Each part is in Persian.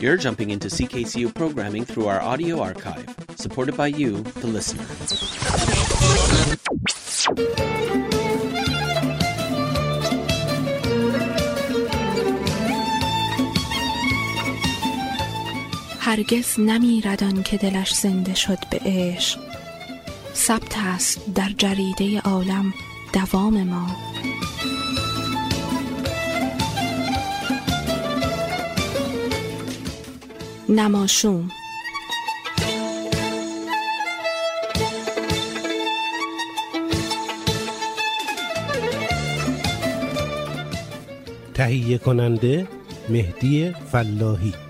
You're jumping into CKCU programming through our audio archive, supported by you, the listener. هرگز نمیردان که دلش زنده شد به عشق ثبت است در جریده عالم دوام ما نماشوم. تهیه کننده مهدی فلاحی.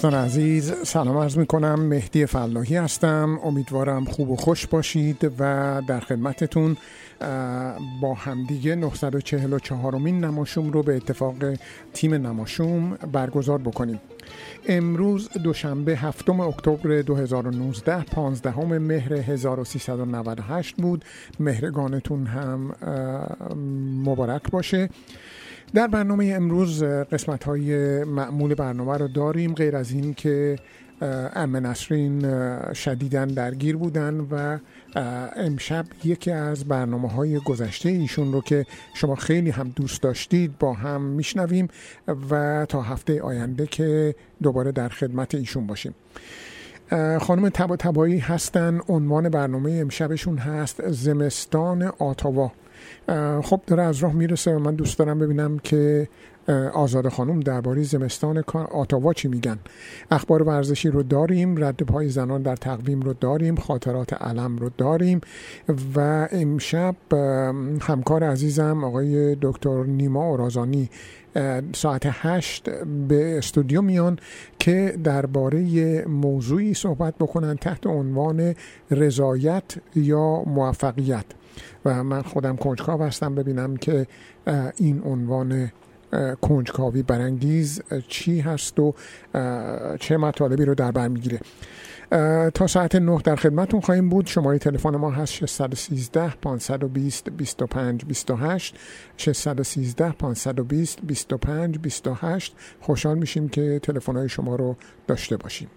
دوستان عزیز سلام عرض می کنم مهدی فلاحی هستم. امیدوارم خوب و خوش باشید و در خدمتتون با همدیگه 944 مین نماشوم رو به اتفاق تیم نماشوم برگزار بکنیم. امروز دوشنبه هفتم اکتبر 2019 15 مهر 1398 بود. مهرگانتون هم مبارک باشه. در برنامه امروز قسمت های معمول برنامه رو داریم غیر از این که ام نسرین شدیدن درگیر بودن و امشب یکی از برنامه های گذشته ایشون رو که شما خیلی هم دوست داشتید با هم میشنویم و تا هفته آینده که دوباره در خدمت ایشون باشیم. خانم تبا تبایی هستن عنوان برنامه امشبشون هست زمستان آتاوا. خب داره از راه می‌رسه و من دوست دارم ببینم که آزاد خانم درباره زمستان آتاوا چی میگن. اخبار ورزشی رو داریم رد پای زنان در تقویم رو داریم خاطرات علم رو داریم و امشب همکار عزیزم آقای دکتر نیما اورازانی ساعت هشت به استودیو میان که درباره موضوعی صحبت بکنن تحت عنوان رضایت یا موفقیت. و من خودم کنجکاو هستم ببینم که این عنوان کنجکاوی برانگیز چی هست و چه مطالبی رو در بر می‌گیره. تا ساعت 9 در خدمتون خواهیم بود. شماره تلفن ما هست 613 520 25 28 613 520 25 28 خوشحال میشیم که تلفن های شما رو داشته باشیم.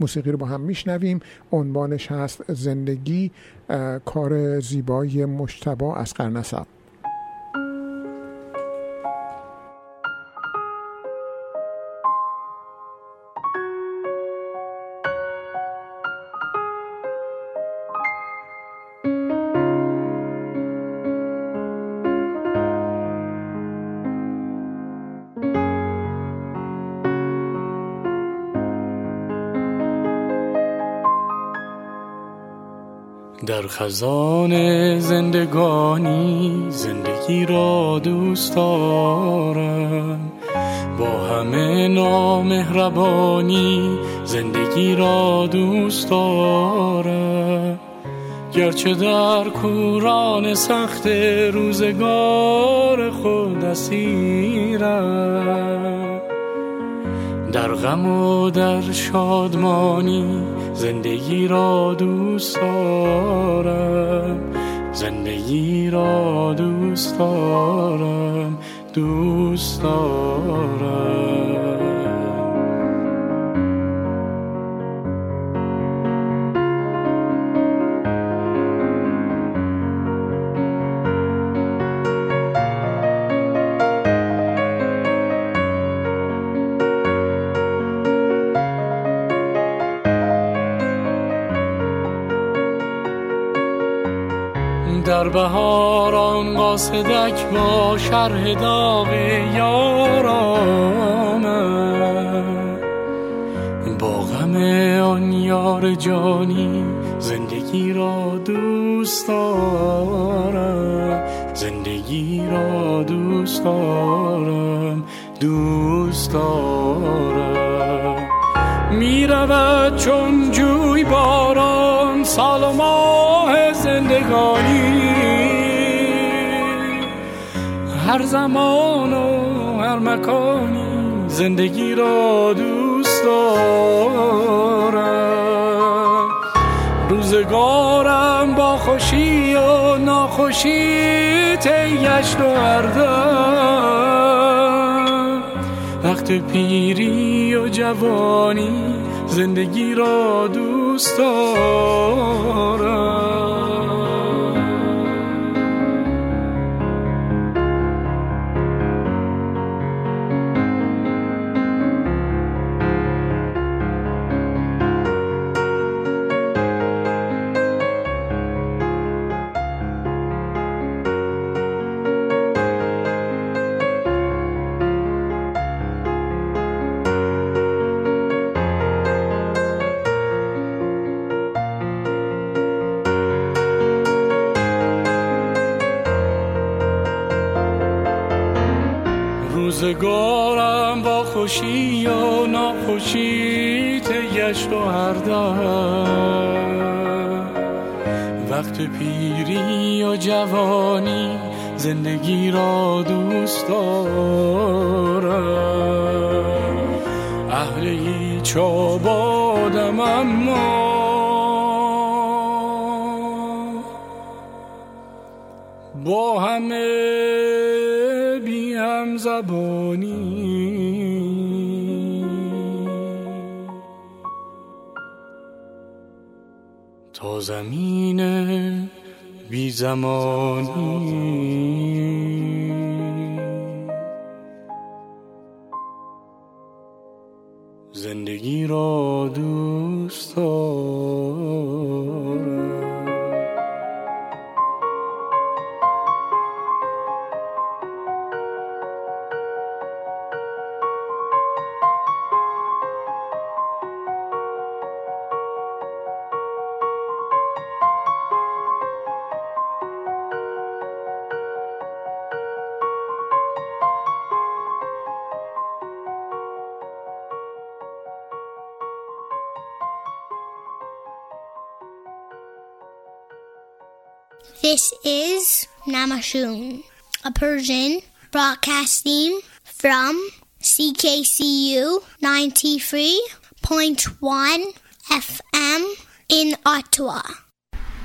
موسیقی رو با هم میشنویم. عنوانش هست زندگی کار زیبای مشتبا از قرنسب در خزان زندگانی زندگی را دوست دارم. با همه نامهربانی زندگی را دوست دارم. گرچه در کوران سخت روزگار خود اسیرم. در غم و در شادمانی زندگی را دوست دارم. زندگی را دوست دارم دوست دارم. در بهاران قاصدک با شرح داغ یارامم با غم آن یار جانی زندگی را دوست دارم. زندگی را دوست دارم دوست دارم. می‌رود چون جوی باران سال و ماه زندگانی. هر زمان و هر مکانی زندگی را دوست دارم. روزگارم با خوشی و ناخوشی تیشت و هردم وقت پیری و جوانی زندگی را دوست دارم. روزگارم با خوشی و ناخوشی تیشت و هر وقت پیری و جوانی زندگی را دوست دارم. اهل هیچ آبادم اما با همه زبانی تا زمین بی زمانی. زندگی را دوست دارم This is Namashun, a Persian broadcasting from CKCU 93.1 FM in Ottawa.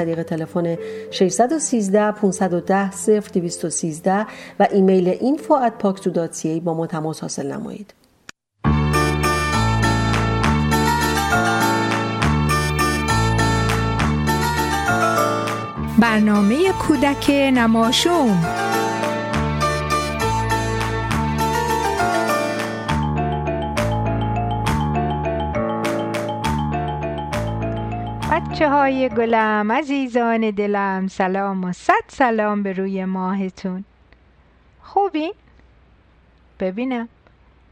طریق تلفن 613 510 0213 و ایمیل info@paksu.ca با ما تماس حاصل نمایید. برنامه کودک نماشوم بچه های گلم عزیزان دلم سلام و صد سلام به روی ماهتون خوبین؟ ببینم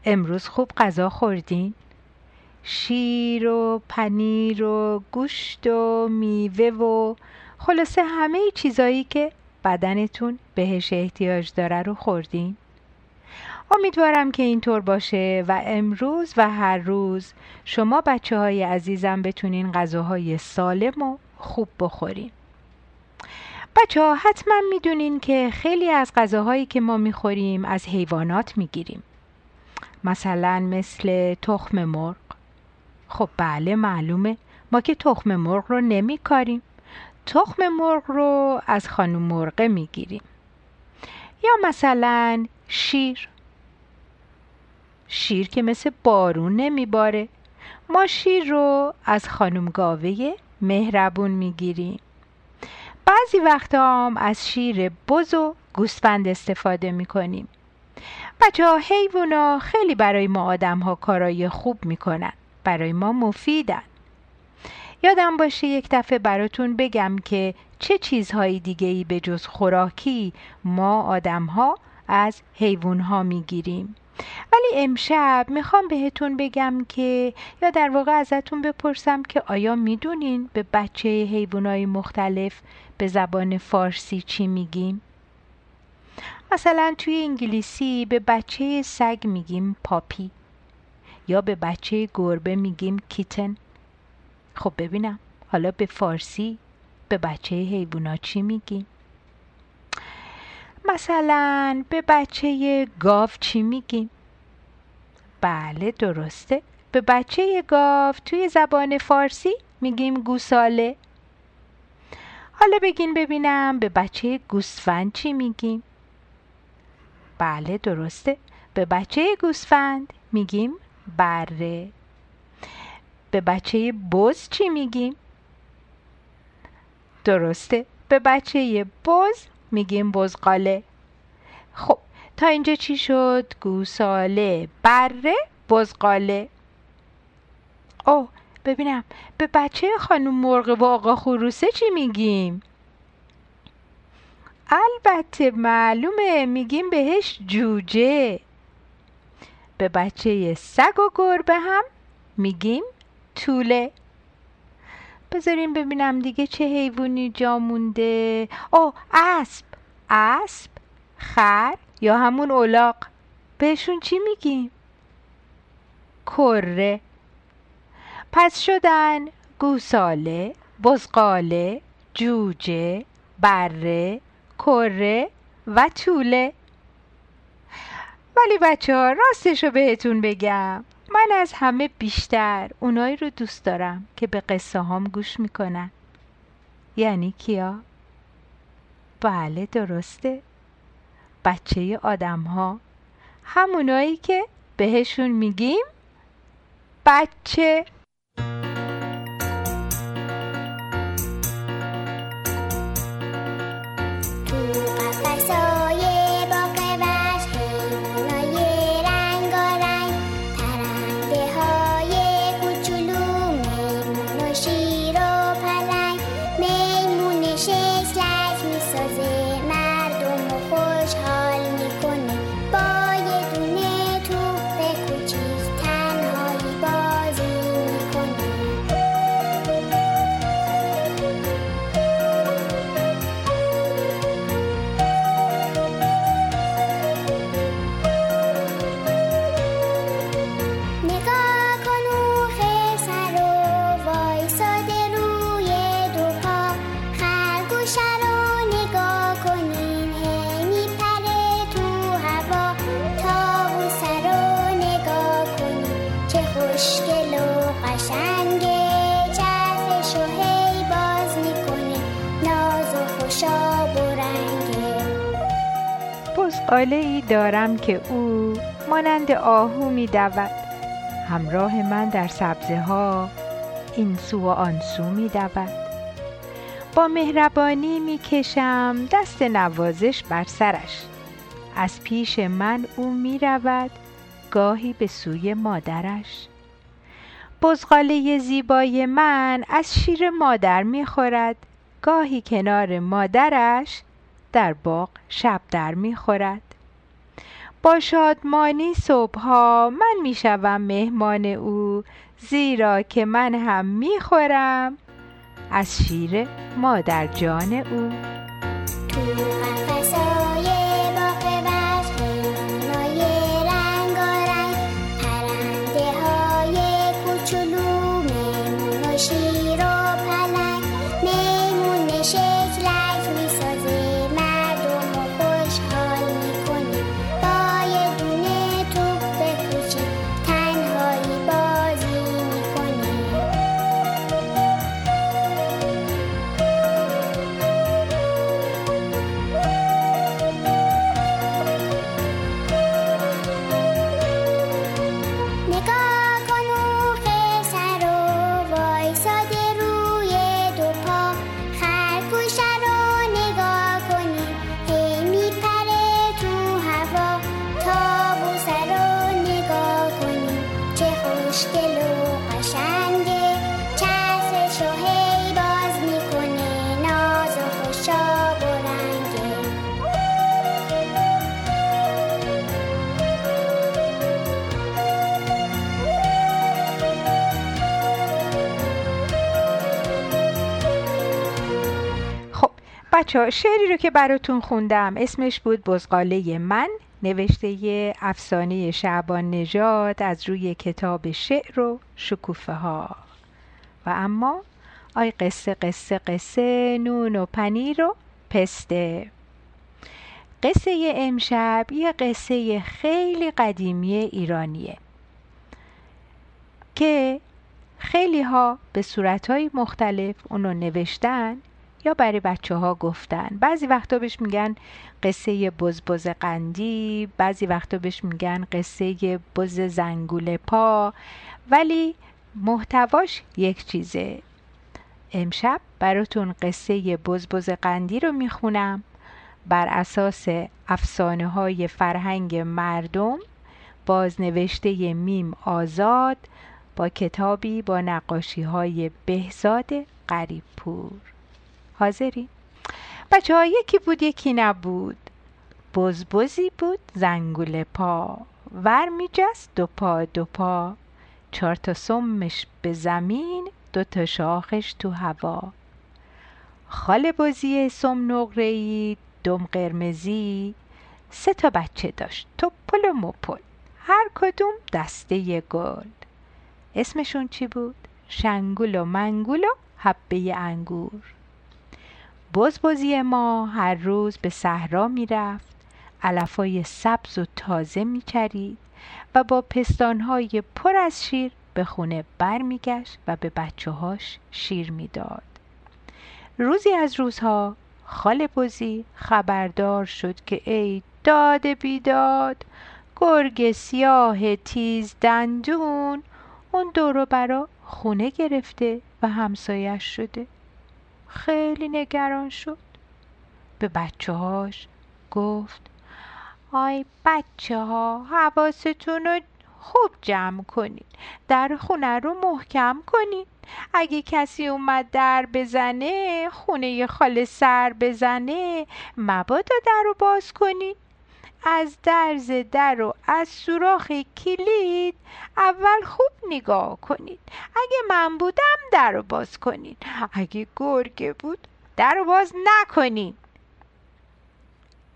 امروز خوب غذا خوردین؟ شیر و پنیر و گوشت و میوه و خلاصه همه چیزایی که بدنتون بهش احتیاج داره رو خوردین؟ امیدوارم که اینطور باشه و امروز و هر روز شما بچه های عزیزم بتونین غذاهای سالم و خوب بخورین. بچه ها حتما می‌دونین که خیلی از غذاهایی که ما می‌خوریم از حیوانات می‌گیریم. مثلا مثل تخم مرغ. خب بله معلومه. ما که تخم مرغ رو نمیکاریم. تخم مرغ رو از خانم مرغه می‌گیریم. یا مثلا شیر. شیر که مثل بارون نمیباره. ما شیر رو از خانم گاوه مهربون می‌گیریم. بعضی وقت هم از شیر بز و گوسفند استفاده می‌کنیم. بچه ها حیوونا خیلی برای ما آدم ها کارای خوب می‌کنن. برای ما مفیدن. یادم باشه یک دفعه براتون بگم که چه چیزهای دیگه ای به جز خوراکی ما آدم ها از حیوان ها می‌گیریم. ولی امشب می‌خوام بهتون بگم که یا در واقع ازتون بپرسم که آیا می‌دونین به بچه حیوانای مختلف به زبان فارسی چی میگیم؟ مثلا توی انگلیسی به بچه سگ میگیم پاپی یا به بچه گربه میگیم کیتن خب ببینم حالا به فارسی به بچه حیوونا چی میگیم؟ مثلا به بچه گاو چی میگیم؟ بله درسته به بچه گاو توی زبان فارسی میگیم گوساله حالا بگین ببینم به بچه گوسفند چی میگیم؟ بله درسته به بچه گوسفند میگیم بره به بچه بز چی میگیم؟ درسته به بچه بز میگیم بزقاله خب تا اینجا چی شد؟ گوساله. بره بزقاله اوه ببینم به بچه خانم مرغ و آقا خروسه چی میگیم؟ البته معلومه میگیم بهش جوجه. به بچه سگ و گربه هم میگیم طوله. بذاریم ببینم دیگه چه حیوانی جا مونده. او اسب. اسب خر یا همون اولاق. بهشون چی میگیم؟ کره. پس شدن گوساله بزقاله جوجه بره کره و طوله. ولی بچه ها راستش رو بهتون بگم. من از همه بیشتر اونایی رو دوست دارم که به قصه هام گوش می‌کنن. یعنی کیا؟ بله درسته. بچه آدم ها همونایی که بهشون میگیم بچه. بزقاله ای دارم که او مانند آهو می دود همراه من در سبزه ها این سو و آن سو می دود با مهربانی می کشم دست نوازش بر سرش. از پیش من او می رود گاهی به سوی مادرش. بزغاله زیبای من از شیر مادر می خورد گاهی کنار مادرش در باغ شب در می خورد با شادمانی صبحها من می شوم مهمان او زیرا که من هم می خورم از شیر مادر جان او. بچه شعری رو که براتون خوندم. اسمش بود بزغاله من. نوشته افسانه شعبان نژاد از روی کتاب شعر و شکوفه ها. و اما آی قصه قصه قصه نون و پنیر و پسته. قصه امشب یه قصه خیلی قدیمی ایرانیه که خیلی ها به صورت های مختلف اونو نوشتن یا برای بچه ها گفتن. بعضی وقتا بهش میگن قصه بزبز قندی بعضی وقتا بهش میگن قصه بز زنگول پا. ولی محتواش یک چیزه. امشب براتون قصه بزبز قندی رو می‌خونم. بر اساس افسانه های فرهنگ مردم بازنوشته میم آزاد با کتابی با نقاشی های بهزاد قریب پور حاضری؟ بچه ها یکی بود یکی نبود. بزبزی بود زنگول پا. ور میجست دو پا دو پا. چهار تا سمش به زمین دو تا شاخش تو هوا. خال بزی سم نقره دم قرمزی. سه تا بچه داشت توپل و مپل هر کدوم دسته گل. اسمشون چی بود؟ شنگول و منگول و حبه انگور. بزبزی ما هر روز به صحرا می‌رفت علفای سبز و تازه میچرید و با پستانهای پر از شیر به خونه برمیگشت و به بچه هاش شیر می‌داد. روزی از روزها خال بزی خبردار شد که ای داد بیداد گرگ سیاه تیز دندون اون دورو برا خونه گرفته و همسایش شده خیلی نگران شد. به بچه هاش گفت آی بچه ها حواستون رو خوب جمع کنید. در خونه رو محکم کنید. اگه کسی اومد در بزنه خونه خاله سر بزنه مبادا در رو باز کنید. از درز در و از سوراخ کلید اول خوب نگاه کنید. اگه من بودم در رو باز کنید. اگه گرگه بود در رو باز نکنید.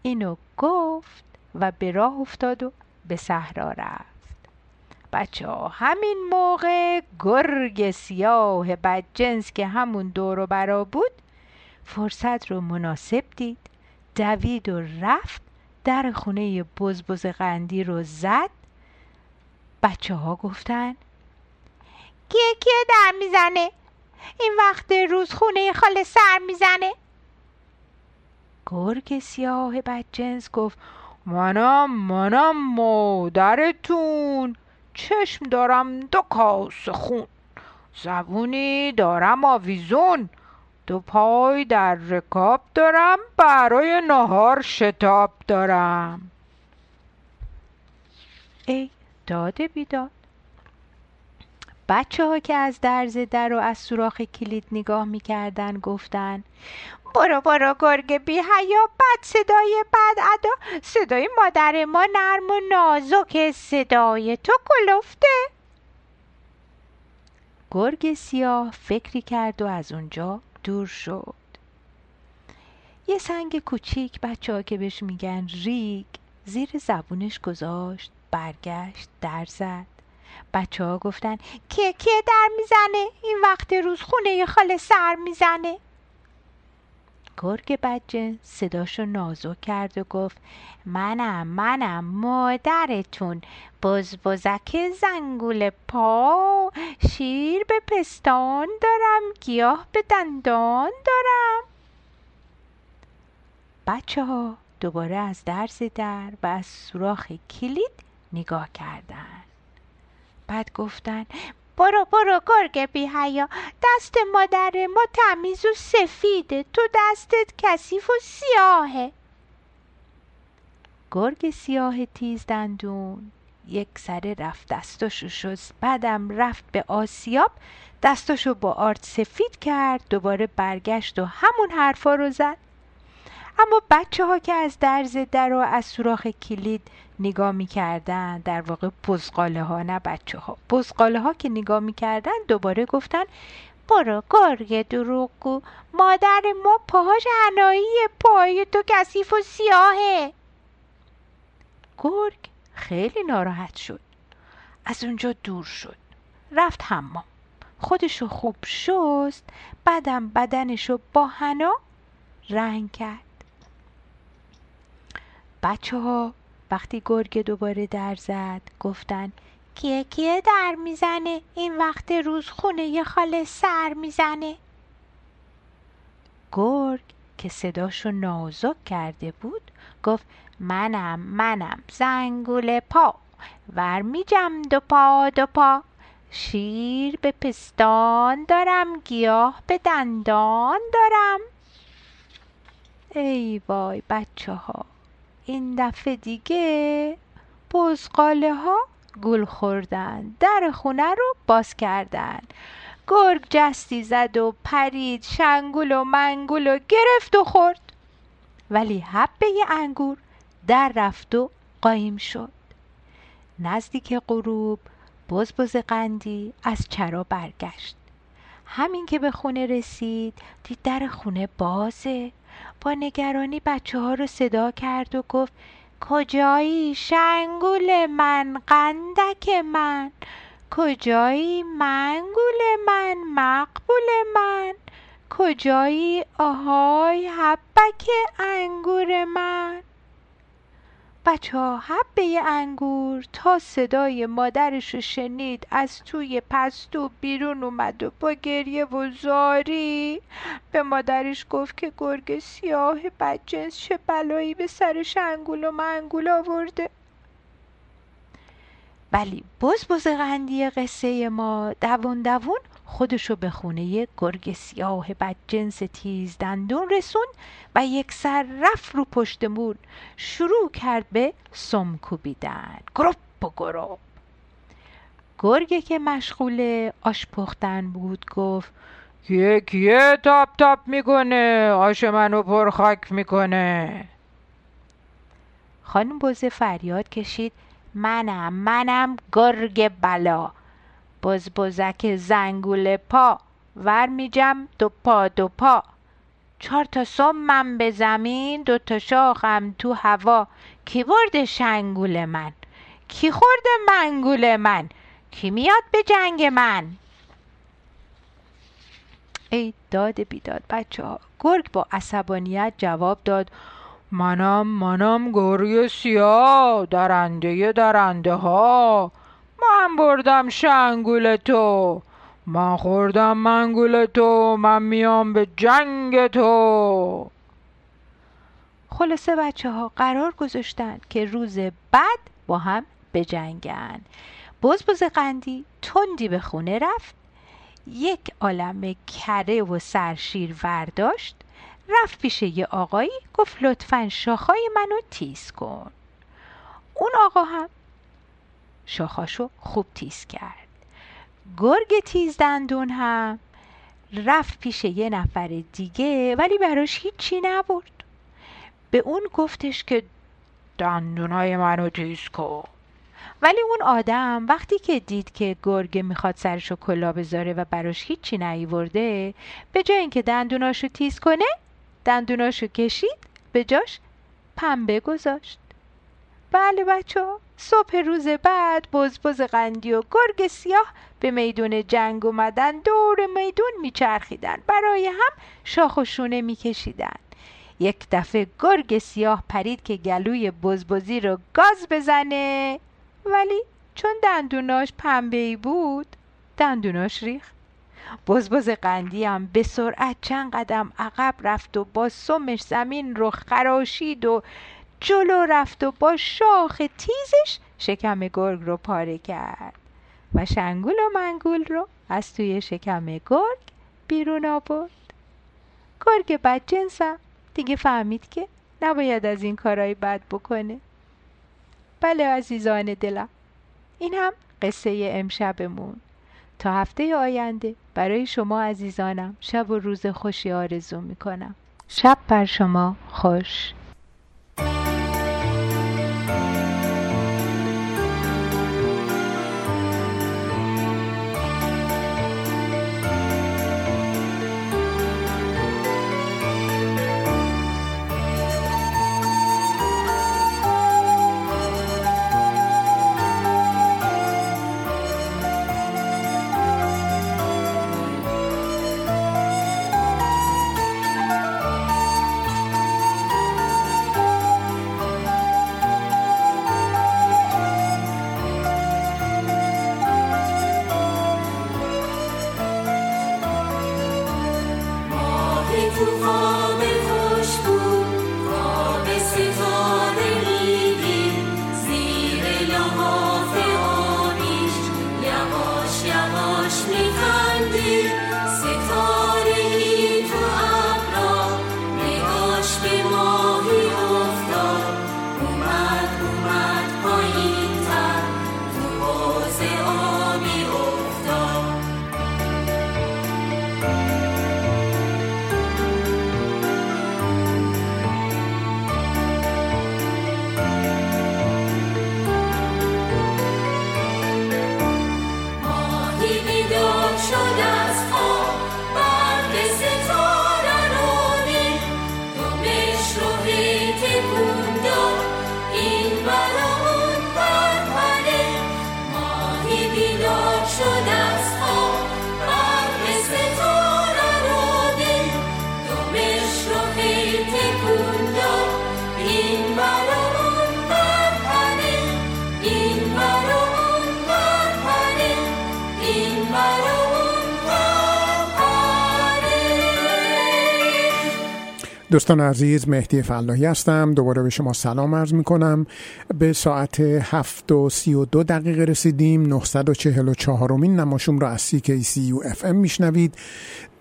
اینو گفت و به راه افتاد و به صحرا رفت. بچه ها همین موقع گرگ سیاه بدجنس که همون دور و برا بود فرصت رو مناسب دید. دوید و رفت در خونه بزبز قندی رو زد. بچه ها گفتن کیه کیه در می‌زنه؟ این وقت روز خونه خاله سر می‌زنه. گرگ سیاه بدجنس گفت منم منم مادرتون. چشم دارم دو کاس خون. زبونی دارم آویزون. دو پای در رکاب دارم برای نهار شتاب دارم. ای داده بیداد. بچه ها که از درز در و از سوراخ کلید نگاه می‌کردن گفتن برو برو گرگ بی حیا بد صدای بد ادا. صدای مادر ما نرم و نازک صدای تو کلفته. گرگ سیاه فکری کرد و از اونجا دور شد. یه سنگ کوچیک بچه ها که بهش میگن ریگ زیر زبونش گذاشت برگشت در زد. بچه ها گفتن که که در می‌زنه؟ این وقت روز خونه خاله سر می‌زنه. گرگ بجه صداشو نازو کرد و گفت منم منم مادرتون بزبزک زنگول پا شیر به پستان دارم گیاه به دندان دارم. بچه ها دوباره از درس در و از سوراخ کلید نگاه کردن بعد گفتن برو برو گرگ بی حیا. دست مادر ما تمیز و سفیده. تو دستت کثیف و سیاهه. گرگ سیاه تیز دندون. یک سره رفت دستاشو شست. بعدم رفت به آسیاب. دستاشو با آرد سفید کرد. دوباره برگشت و همون حرفا رو زد. اما بچه ها که از درز در و از سوراخ کلید نگاه می‌کردن در واقع پزقاله ها نه بچه ها پزقاله ها که نگاه می‌کردن دوباره گفتن برو گرگ دروغگو. مادر ما پاهاش هنایی پای تو کثیف و سیاهه. گرگ خیلی ناراحت شد. از اونجا دور شد. رفت حمام. خودشو خوب شست. بعدم بدنشو با حنا رنگ کرد. بچه ها وقتی گرگ دوباره در زد گفتن کیه کیه در می‌زنه؟ این وقت روز خونه یه خاله سر می‌زنه. گرگ که صداشو نازک کرده بود گفت منم منم زنگول پا ور میجم دو پا دو پا. شیر به پستان دارم گیاه به دندان دارم. ای وای بچه ها این دفعه دیگه بزقاله ها گل خوردن. در خونه رو باز کردن. گرگ جستی زد و پرید شنگول و منگول و گرفت و خورد. ولی حبه انگور در رفت و قایم شد. نزدیک غروب بزبز قندی از چرا برگشت. همین که به خونه رسید دید در خونه بازه. با نگرانی بچه ها رو صدا کرد و گفت کجایی شنگول من قندک من؟ کجایی منگول من مقبول من؟ کجایی آهای حبک انگور من؟ بچه ها حبه انگور تا صدای مادرش رو شنید از توی پستو بیرون اومد و با گریه و زاری به مادرش گفت که گرگ سیاه بدجنس چه بلایی به سر شنگول و منگول آورده. ولی بز بز قندی قصه ما دوون دوون خودشو به خونه گرگ سیاه بدجنس تیز دندون رسون و یک سر رفت رو پشت بون شروع کرد به سم کوبیدن گروپ و گروپ. گرگه که مشغول آش پختن بود گفت یکیه تاپ تاپ می‌کنه آش منو پرخاک می‌کنه. خانم بزه فریاد کشید منم منم گرگ بلا. بز بزک زنگول پا. ور میجم دو پا دو پا. چهار تا سمم به زمین دو تا شاخم تو هوا. کی برده شنگول من؟ کی خورده منگول من؟ کی میاد به جنگ من؟ ای داد بیداد بچه ها گرگ با عصبانیت جواب داد. منم منم گرگ سیاه درنده درنده ها. من بردم شنگول تو. من خوردم منگول تو. من میام به جنگ تو. خلاصه بچه ها قرار گذاشتن که روز بعد با هم بجنگن. بز بز قندی تندی به خونه رفت. یک عالم کره و سرشیر ورداشت. رفت پیش یه آقایی گفت لطفا شاخهای منو تیز کن. اون آقا هم شاخاشو خوب تیز کرد. گرگ تیز دندون هم رفت پیش یه نفر دیگه ولی براش هیچی نبرد. به اون گفتش که دندونای منو تیز کن. ولی اون آدم وقتی که دید که گرگه می‌خواد سرشو کلا بذاره و براش هیچی نیورده به جای اینکه دندوناشو تیز کنه دندوناشو کشید به جاش پنبه گذاشت. بله بچه صبح روز بعد بزبز قندی و گرگ سیاه به میدون جنگ اومدن دور میدون میچرخیدن. برای هم شاخ و شونه میکشیدن. یک دفعه گرگ سیاه پرید که گلوی بزبزی رو گاز بزنه. ولی چون دندوناش پنبه بود دندوناش ریخت. بزبز قندی هم به سرعت چند قدم عقب رفت و با سمش زمین رو خراشید و جلو رفت و با شاخ تیزش شکم گرگ رو پاره کرد و شنگول و منگول رو از توی شکم گرگ بیرون آورد. گرگ بدجنسم دیگه فهمید که نباید از این کارهای بد بکنه. بله عزیزان دلم. این هم قصه امشبمون. تا هفته آینده برای شما عزیزانم شب و روز خوشی آرزو می‌کنم. شب بر شما. خوش. دوستان عزیز مهدی فلاحی هستم. دوباره به شما سلام عرض می کنم به ساعت هفت و سی و دو دقیقه رسیدیم. 944 مین نماشوم را از سی کی سی یو اف ام میشنوید.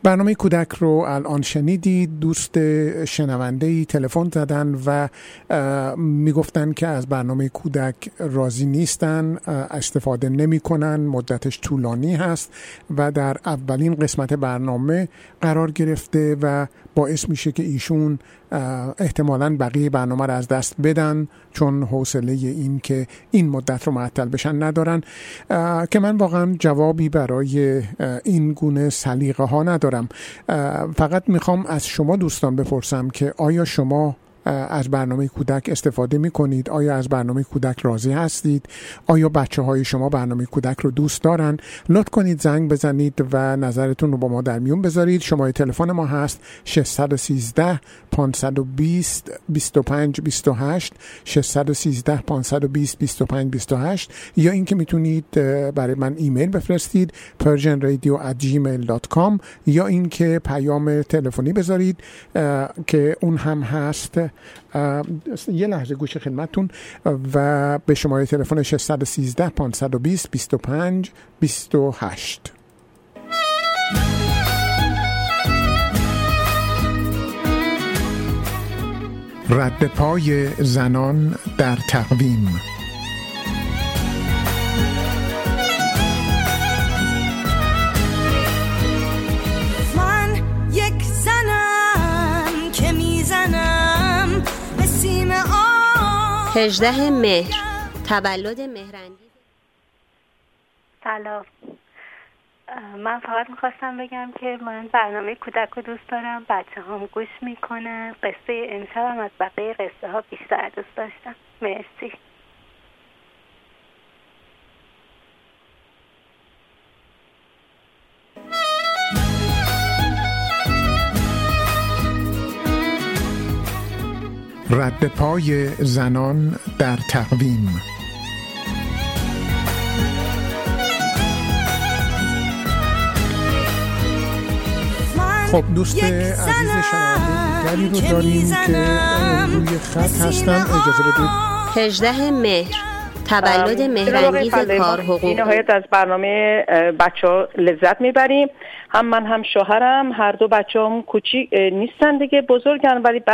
برنامه کودک رو الان شنیدید. دوست شنونده ای تلفن زدن و می‌گفتن که از برنامه کودک راضی نیستن استفاده نمی‌کنن مدتش طولانی هست و در اولین قسمت برنامه قرار گرفته و باعث میشه که ایشون احتمالا بقیه برنامه رو از دست بدن چون حوصله این که این مدت رو معطل بشن ندارن. که من واقعا جوابی برای این گونه سلیقه ها ندارم فقط می‌خوام از شما دوستان بپرسم که آیا شما از برنامه کودک استفاده می کنید آیا از برنامه کودک راضی هستید؟ آیا بچه های شما برنامه کودک رو دوست دارن؟ لطف کنید زنگ بزنید و نظرتون رو با ما در میون بذارید. شماره تلفن ما هست 613 520 25 28 613 520 25 28 یا اینکه می‌تونید برای من ایمیل بفرستید persianradio@gmail.com یا اینکه پیام تلفنی بذارید که اون هم هست یه لحظه گوش خدمتتون. و به شماره تلفن 613 520 25 28 رد پای زنان در تقویم. هجده مهر. تولد مهرنگیز سلام. من فقط می‌خواستم بگم که من برنامه کودک رو دوست دارم. بچه هم گوش می‌کنن. قصه امشب هم از بقیه قصه ها بیشتر دوست داشتم. مرسی. رد پای زنان در تقویم. خب دوست عزیز شنونده رو داریم که روی خط هستن اجازه بدید. 18 مهر. تولد مهرنگیز کار حقوق نهایت از برنامه بچه ها لذت می‌بریم. هم من هم شوهرم. هر دو بچه هم کوچیک نیستن دیگه بزرگن ولی به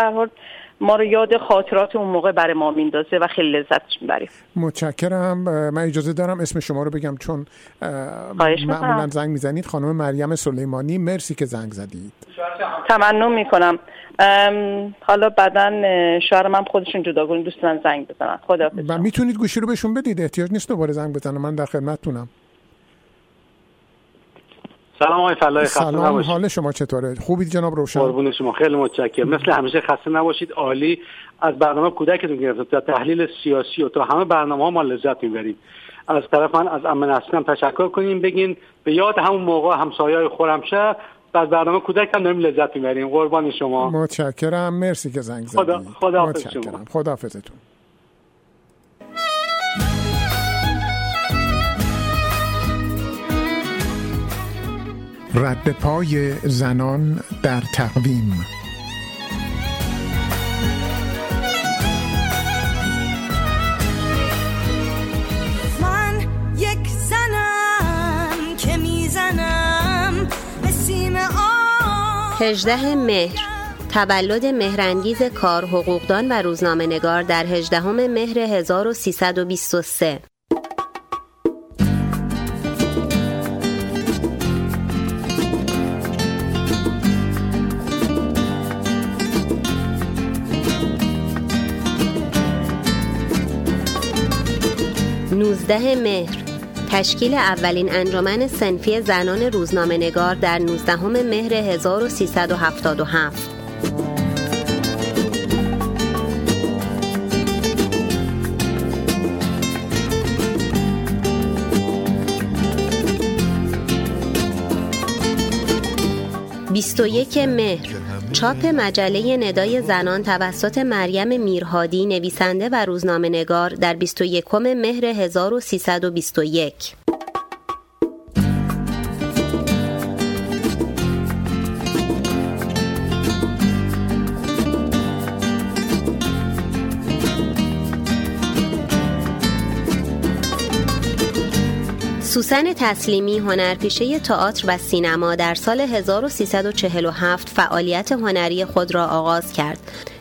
ما رو یاد خاطرات اون موقع برای ما میندازه و خیلی لذت می‌بریم متشکرم. من اجازه دارم اسم شما رو بگم چون معمولا زنگ می‌زنید. خانم مریم سلیمانی مرسی که زنگ زدید. تمنون می‌کنم. حالا بعدا شوهر من خودشون جداگونه دوست دارن زنگ بزنن. خدا و می‌تونید گوشی رو بهشون بدید. احتیاج نیست دوباره زنگ بزنم من در خدمتتونم. سلام آقای فلاحی سلام حال شما چطوره؟ خوبید جناب روشن؟ قربون شما خیلی متشکرم. مثل همیشه خسته نباشید عالی. از برنامه کودکتون گرفت تا تحلیل سیاسی و تا همه برنامه ها ما لذت می‌بریم. از طرف من از امن اسکم تشکر کنیم. بگین به یاد همون موقع همسایه‌های خرمشهر از برنامه کودک هم داریم لذت می‌بریم. قربان شما. متشکرم. مرسی که زنگ زدید. خدا خدا شما خداحافظتون. رد پای زنان در تقویم. من یک زنم که می‌زنم به سیم هجده مهر. تولد مهرنگیز کار حقوقدان و روزنامه نگار در هجدهم مهر 1323 19 مهر. تشکیل اولین انجمن سنفی زنان روزنامه نگار در 19 مهر 1377 21 مهر. چاپ مجله ندای زنان توسط مریم میرهادی نویسنده و روزنامه نگار در 21 مهر 1321 سوسن تسلیمی هنرپیشه تئاتر و سینما در سال 1347 فعالیت هنری خود را آغاز کرد.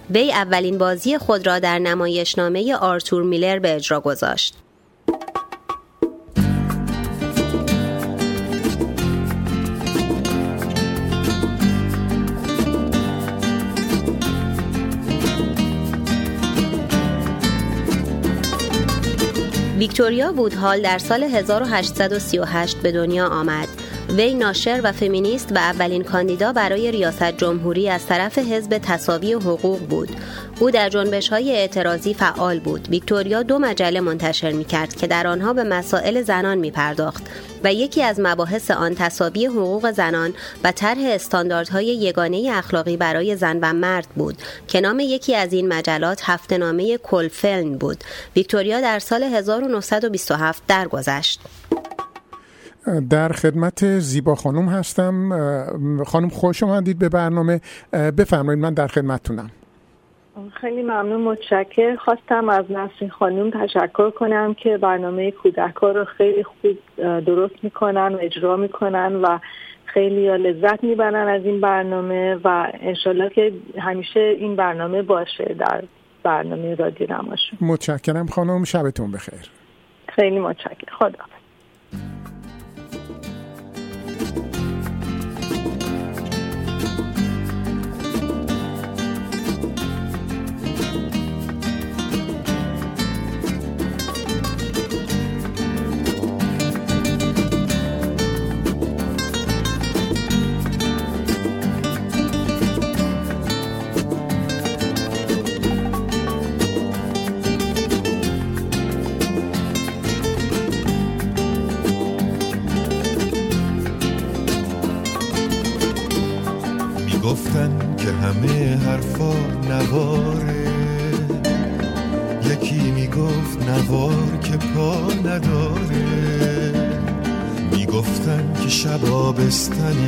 وی اولین بازی خود را در نمایشنامه آرتور میلر به اجرا گذاشت. ویکتوریا بودهال در سال 1838 به دنیا آمد. وی ناشر و فمینیست و اولین کاندیدا برای ریاست جمهوری از طرف حزب تصاوی حقوق بود. او در جنبش های اعتراضی فعال بود. ویکتوریا دو مجله منتشر می کرد که در آنها به مسائل زنان می پرداخت و یکی از مباحث آن تصاوی حقوق زنان و طرح استانداردهای یگانه اخلاقی برای زن و مرد بود که نام یکی از این مجلات هفته نامه کلفلن بود. ویکتوریا در سال 1927 درگذشت. در خدمت زیبا خانم هستم. خانم خوش آمدید به برنامه. بفرمایید من در خدمتتونم. خیلی ممنون متشکر خواستم از نسرین خانم تشکر کنم که برنامه کودکا رو خیلی خوب درست می‌کنن و اجرا می‌کنن و خیلی لذت می‌برن از این برنامه و انشالله که همیشه این برنامه باشه در برنامه رادیو نماشون متشکرم خانم شبتون بخیر. خیلی متشکر خدا گفتن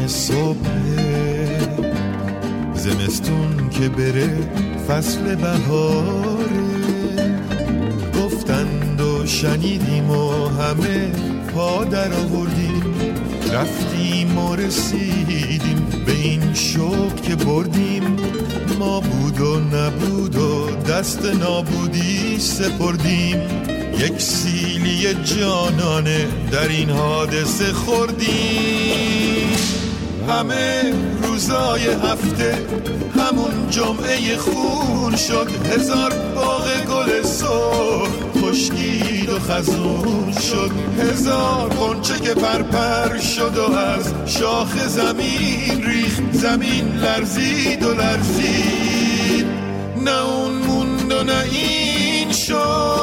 صبح زمستون که بره فصل بهاره. گفتند و شنیدیم و همه پا در آوردیم. رفتیم و رسیدیم به این شوق که بردیم. ما بود و نبود و دست نابودی سپردیم. یک سیلی جانانه در این حادثه خوردیم. همه روزای هفته همون جمعه خون شد. هزار باغ گل سرخ خشکید و خزون شد. هزار قنچه که پرپر شد و از شاخ زمین ریخ زمین لرزید و لرزید. نه اون موند و نه این شد.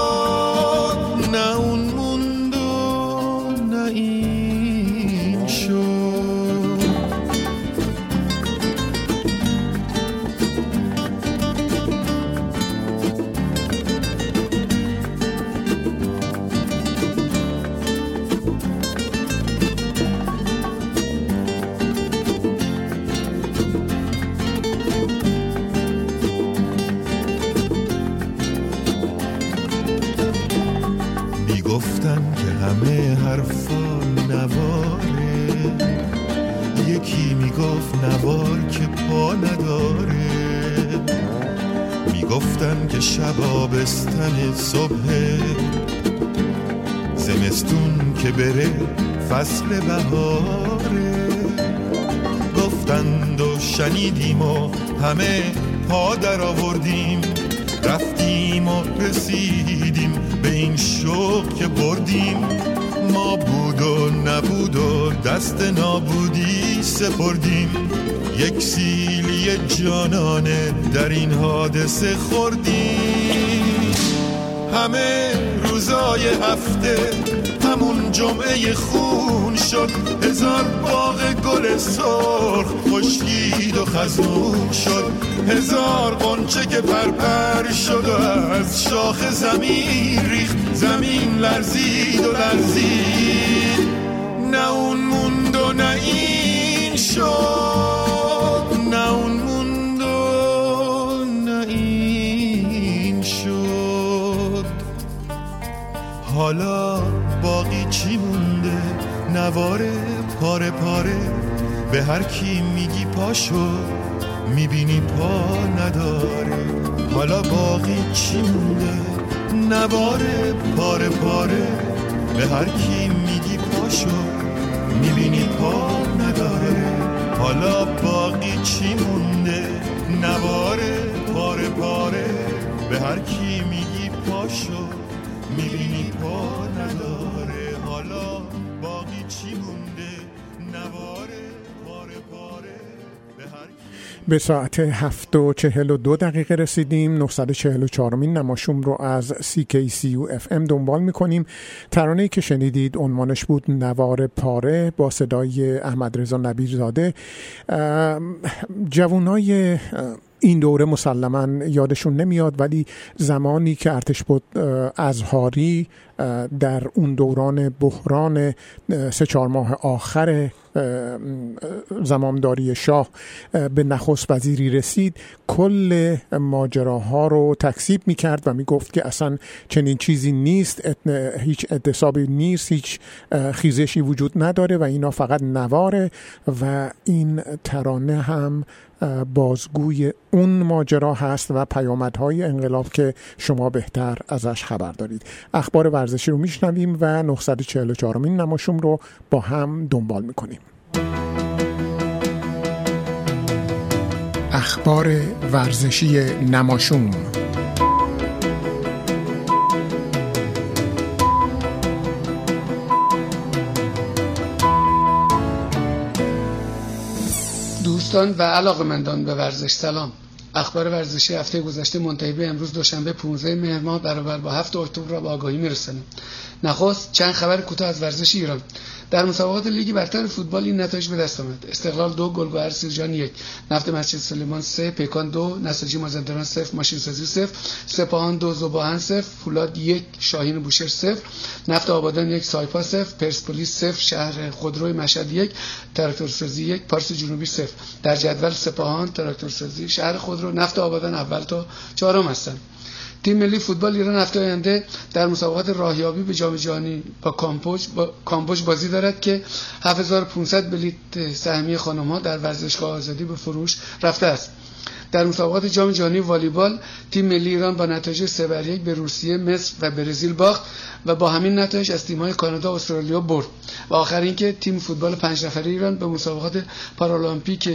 آبستن صبح. زمستون که بره فصل بهاره. گفتند و شنیدیم و همه پا در آوردیم. رفتیم و رسیدیم به این شوق که بردیم. ما بود و نبود و دست نابودی سپردیم. یک سیلی جانانه در این حادثه خوردیم. همه روزای هفته همون جمعه خون شد. هزار باغ گل سرخ خشکید و خزون شد. هزار قنچه که پرپر شد از شاخ زمین ریخت. زمین لرزید و لرزید. نه اون موند و نه این شد. حالا باقی چی مونده؟ نوار پاره پاره به هر کی میگی پاشو می‌بینی پا نداره. حالا باقی چی مونده؟ نوار پاره پاره به هر کی میگی پاشو می‌بینی پا نداره. حالا باقی چی مونده؟ نوار پاره پاره به هر کی میگی پاشو به ساعت هفت و دقیقه رسیدیم. 944 مین نماشوم رو از CKCU FM دنبال می‌کنیم. ترانه که شنیدید عنوانش بود نوار پاره با صدای احمد رضا نبیرزاده جوانای این دوره مسلما یادشون نمیاد ولی زمانی که ارتش بود ازهاری در اون دوران بحران سه چهار ماه آخر زمامداری شاه به نخست وزیری رسید کل ماجراها رو تکسیب می کرد و می گفت که اصلا چنین چیزی نیست هیچ اعتصابی نیست هیچ خیزشی وجود نداره و اینا فقط نواره و این ترانه هم بازگوی اون ماجرا هست و پیامدهای انقلاب که شما بهتر ازش خبر دارید. اخبار ورزشی رو میشنویم و 944 مین نماشوم رو با هم دنبال می‌کنیم. اخبار ورزشی نماشوم دوستان و علاقه مندان به ورزش. سلام. اخبار ورزشی هفته گذشته منتهی به امروز دوشنبه 15 مهر ماه برابر با 7 اکتبر را به آگاهی میرسانیم. نخست چند خبر کوتاه از ورزش ایران. در مسابقات لیگ برتر فوتبال این نتایج به دست آمد. استقلال دو گلگهر سیرجان یک. نفت مسجد سلیمان سه پیکان دو نساجی مازندران صفر ماشین سازی صفر سپاهان دو زباهن صفر فولاد یک شاهین بوشهر صفر نفت آبادان یک سایپا صفر پرسپولیس صفر شهر خودروی مشهد یک تراکتورسازی یک پارس جنوبی صفر. در جدول سپاهان تراکتورسازی شهر خودرو نفت آبادان اول تا چهارم هستند. تیم ملی فوتبال ایران هفته آینده در مسابقات راهیابی به جام جهانی با کامبوج با کامبوج بازی دارد که 7500 بلیت سهمی خانم ها در ورزشگاه آزادی به فروش رفته است در مسابقات جام جهانی والیبال تیم ملی ایران با نتایج 3 بر 1 به روسیه، مصر و برزیل باخت و با همین نتایج از تیم‌های کانادا و استرالیا برد. و آخر اینکه تیم فوتبال پنج نفره ایران به مسابقات پارالمپیک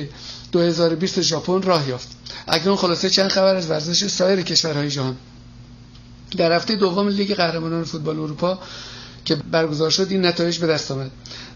2020 ژاپن راه یافت. اکنون خلاصه چند خبر از ورزش سایر کشورهای جهان. در هفته دوم لیگ قهرمانان فوتبال اروپا که برگزار شد این نتایج به دست آمد.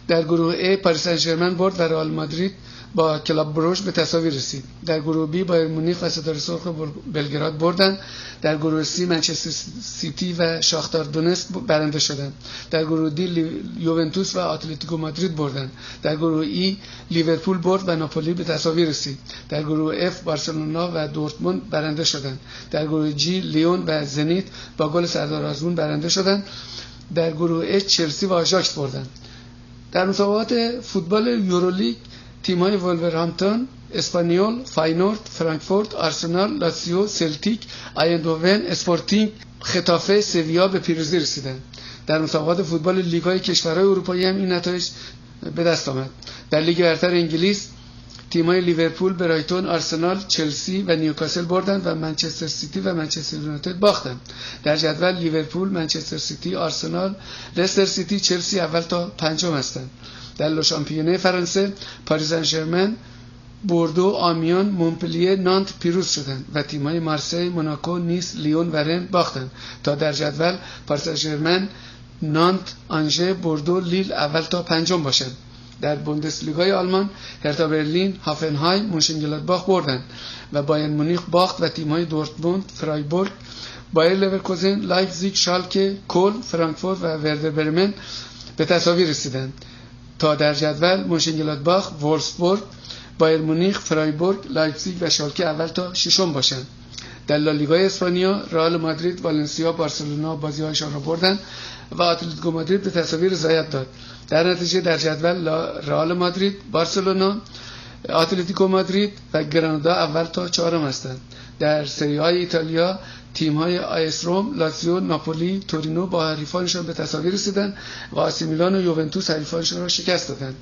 در گروه A پاریس سن برد و رئال مادرید با کلاب بروژ به تساوی رسید. در گروه B بایر مونیخ و ستاره سرخ بلگراد بردند در گروه C منچستر سیتی و شاختار دونتسک برنده شدند در گروه D یوونتوس و اتلتیکو مادرید بردند در گروه E لیورپول برد و ناپولی به تساوی رسید. در گروه F بارسلونا و دورتموند برنده شدند در گروه G لیون و زنیت با گل سردار آزمون برنده شدند در گروه H چلسی و آژاکس بردند در مسابقات فوتبال یورولیگ تیم‌های ولورهامپتون، اسپانیول، فاینورد، فرانکفورت، آرسنال، لاتسیو، سلتیک، آیندوون، اسپورتینگ، ختافه، سویا به پیروزی رسیدند. در مسابقات فوتبال لیگ‌های کشورهای اروپایی هم این نتایج به دست آمد. در لیگ برتر انگلیس تیم‌های لیورپول، برایتون، آرسنال، چلسی و نیوکاسل بردند و منچستر سیتی و منچستر یونایتد باختند. در جدول لیورپول، منچستر سیتی، آرسنال، لستر سیتی، چلسی اول تا پنجم هستند. در لوشامپیونه فرانسه پاریس سن بوردو، آمیان، مونپلیه، نانت پیروز شدند و تیم‌های مارسی، موناکو، نیس، لیون و رن باختند تا در جدول پاریس سن نانت، آنژه، بوردو، لیل اول تا پنجم باشند. در بوندسلیگای آلمان هرتا برلین، هافنهایم، مونشنگلادباخ بردند و بایرن مونیخ باخت و تیم‌های دورتموند، فرایبورگ، بایر لورکوزن، لایپزیگ، شالکه، کل، فرانکفورت و وردر برمن به تساوی رسیدند. تا در جدول مونشنگلادباخ، وولفسبورگ، بایرن مونیخ، فرایبورگ، لایپزیگ و شالکه اول تا ششم باشند. در لالیگای اسپانیا رئال مادرید، والنسیا، بارسلونا بازی‌هایشان را بردند و اتلتیکو مادرید به تساوی رضایت داد. در نتیجه در جدول رئال مادرید، بارسلونا، اتلتیکو مادرید و گرانادا اول تا چهارم هستند. در سری آی ایتالیا تیم های آ اس روم، لاتزیو، ناپولی، تورینو با حریفانشان به تساوی رسیدن و آ ث میلان و یوونتوس حریفانشان را شکست دادند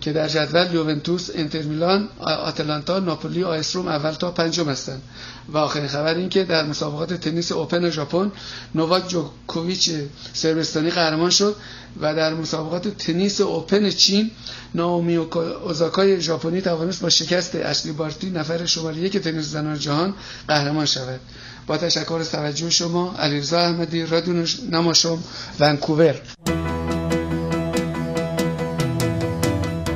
که در جدول یوونتوس، انتر میلان، آتلانتا، ناپولی، آ اس روم اول تا پنجم هستند و آخرین خبر این که در مسابقات تنیس اوپن ژاپن نوواک جوکوویچ سربستانی قهرمان شد و در مسابقات تنیس اوپن چین ناومی اوزاکای ژاپنی توانست با شکست اشلی بارتی نفر شماره یک تنیس زنان جهان قهرمان شود. با تشکر از توجه شما علیرضا احمدی رادیو نماشم ونکوور.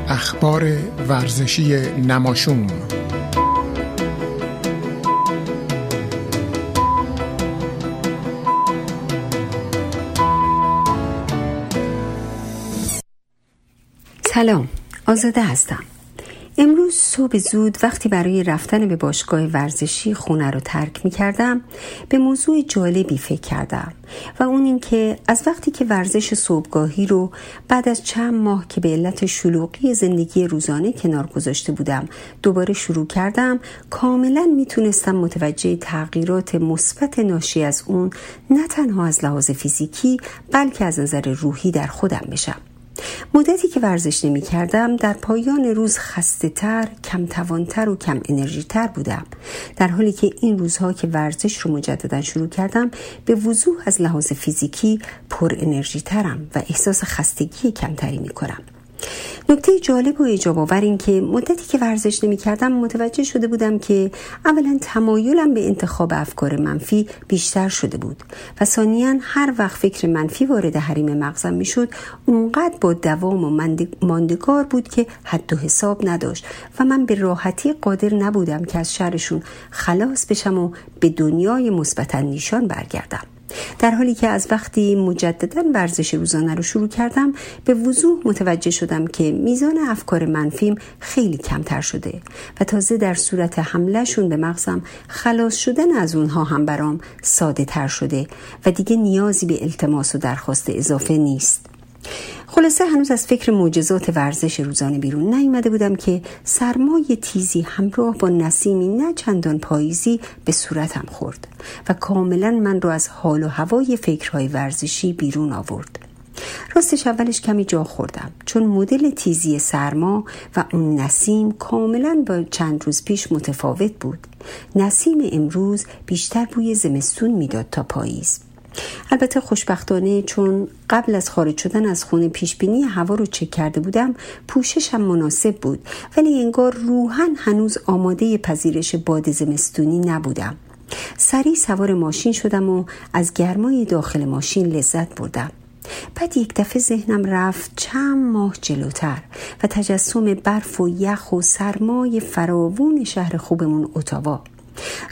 اخبار ورزشی نماشوم. سلام آزاده هستم. امروز صبح زود وقتی برای رفتن به باشگاه ورزشی خونه رو ترک می کردم به موضوع جالبی فکر کردم و اون اینکه از وقتی که ورزش صبحگاهی رو بعد از چند ماه که به علت شلوغی زندگی روزانه کنار گذاشته بودم دوباره شروع کردم کاملا می‌تونستم متوجه تغییرات مثبت ناشی از اون نه تنها از لحاظ فیزیکی بلکه از نظر روحی در خودم بشم. مدتی که ورزش نمی کردم در پایان روز خسته تر، کم توانتر و کم انرژی تر بودم. در حالی که این روزها که ورزش رو مجددا شروع کردم به وضوح از لحاظ فیزیکی پر انرژی ترم و احساس خستگی کمتری می کنم نکته جالب و ایجاب آور این که مدتی که ورزش نمی کردم متوجه شده بودم که اولا تمایلم به انتخاب افکار منفی بیشتر شده بود و ثانیا هر وقت فکر منفی وارد حریم مغزم می شد اونقدر با دوام و ماندگار بود که حد و حساب نداشت و من به راحتی قادر نبودم که از شرشون خلاص بشم و به دنیای مثبتا نیشان برگردم. در حالی که از وقتی مجددا ورزش روزانه رو شروع کردم به وضوح متوجه شدم که میزان افکار منفیم خیلی کمتر شده و تازه در صورت حملهشون به مغزم خلاص شدن از اونها هم برام ساده تر شده و دیگه نیازی به التماس و درخواست اضافه نیست. خلاصه هنوز از فکر معجزات ورزش روزانه بیرون نیامده بودم که سرمای تیزی همراه با نسیمی نه چندان پاییزی به صورتم خورد و کاملا من رو از حال و هوای فکرهای ورزشی بیرون آورد. راستش اولش کمی جا خوردم چون مدل تیزی سرما و اون نسیم کاملا با چند روز پیش متفاوت بود. نسیم امروز بیشتر بوی زمستون می‌داد تا پاییز. البته خوشبختانه چون قبل از خارج شدن از خونه پیشبینی هوا رو چک کرده بودم پوششم مناسب بود. ولی انگار روحن هنوز آماده پذیرش باد زمستونی نبودم. سریع سوار ماشین شدم و از گرمای داخل ماشین لذت بردم. بعد یک دفعه ذهنم رفت چند ماه جلوتر و تجسم برف و یخ و سرمای فراوون شهر خوبمون اتاوا.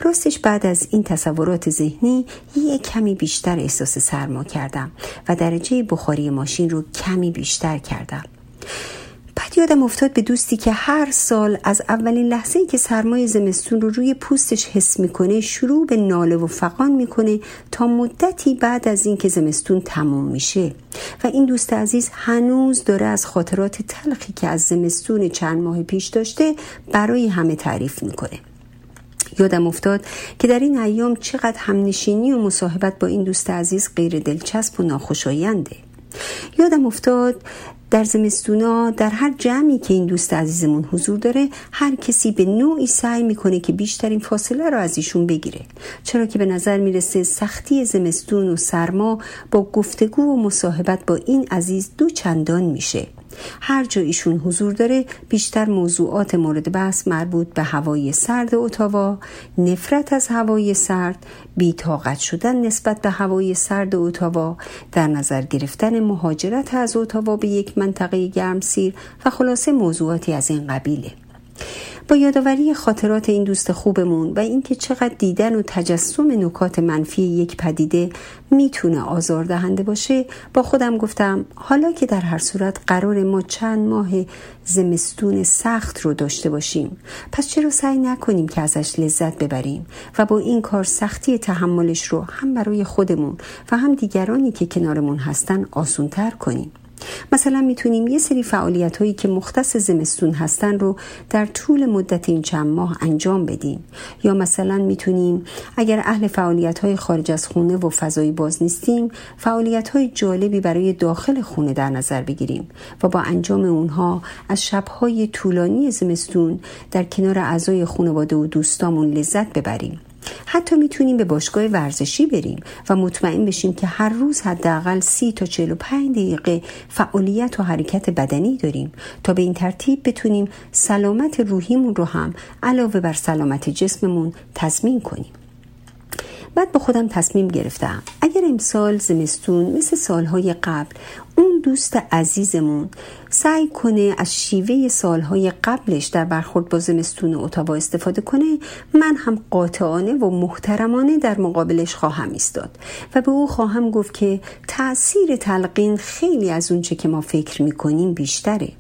راستش بعد از این تصورات ذهنی یک کمی بیشتر احساس سرما کردم و درجه بخاری ماشین رو کمی بیشتر کردم. بعد یادم افتاد به دوستی که هر سال از اولین لحظه ای که سرمای زمستون رو روی پوستش حس می‌کنه شروع به ناله و فقان می‌کنه تا مدتی بعد از اینکه زمستون تموم میشه. و این دوست عزیز هنوز داره از خاطرات تلخی که از زمستون چند ماه پیش داشته برای همه تعریف می‌کنه. یادم افتاد که در این ایام چقدر همنشینی و مصاحبت با این دوست عزیز غیر دلچسب و ناخوشاینده. یادم افتاد در زمستونا در هر جمعی که این دوست عزیزمون حضور داره هر کسی به نوعی سعی می‌کنه که بیشترین فاصله رو از ایشون بگیره. چرا که به نظر می‌رسه سختی زمستون و سرما با گفتگو و مصاحبت با این عزیز دو چندان میشه. هر جا ایشون حضور داره بیشتر موضوعات مورد بحث مربوط به هوای سرد اتاوا نفرت از هوای سرد بیتاقت شدن نسبت به هوای سرد اتاوا در نظر گرفتن مهاجرت از اتاوا به یک منطقه گرمسیر و خلاصه موضوعاتی از این قبیله. با یادآوری خاطرات این دوست خوبمون و اینکه چقدر دیدن و تجسم نکات منفی یک پدیده می‌تونه آزاردهنده باشه با خودم گفتم حالا که در هر صورت قرار ما چند ماه زمستون سخت رو داشته باشیم پس چرا سعی نکنیم که ازش لذت ببریم و با این کار سختی تحملش رو هم برای خودمون و هم دیگرانی که کنارمون هستن آسونتر کنیم؟ مثلا می‌تونیم یه سری فعالیت هایی که مختص زمستون هستن رو در طول مدت این چند ماه انجام بدیم. یا مثلا می‌تونیم اگر اهل فعالیت های خارج از خونه و فضایی باز نیستیم فعالیت های جالبی برای داخل خونه در نظر بگیریم و با انجام اونها از شبهای طولانی زمستون در کنار اعضای خانواده و دوستامون لذت ببریم. حتی می‌تونیم به باشگاه ورزشی بریم و مطمئن بشیم که هر روز حداقل سی تا 45 دقیقه فعالیت و حرکت بدنی داریم تا به این ترتیب بتونیم سلامت روحیمون رو هم علاوه بر سلامت جسممون تضمین کنیم. بعد به خودم تصمیم گرفتم. اگر امسال زمستون مثل سالهای قبل اون دوست عزیزمون سعی کنه از شیوه سالهای قبلش در برخورد با زمستون اتاوا استفاده کنه من هم قاطعانه و محترمانه در مقابلش خواهم ایستاد و به او خواهم گفت که تاثیر تلقین خیلی از اونچه که ما فکر می‌کنیم بیشتره.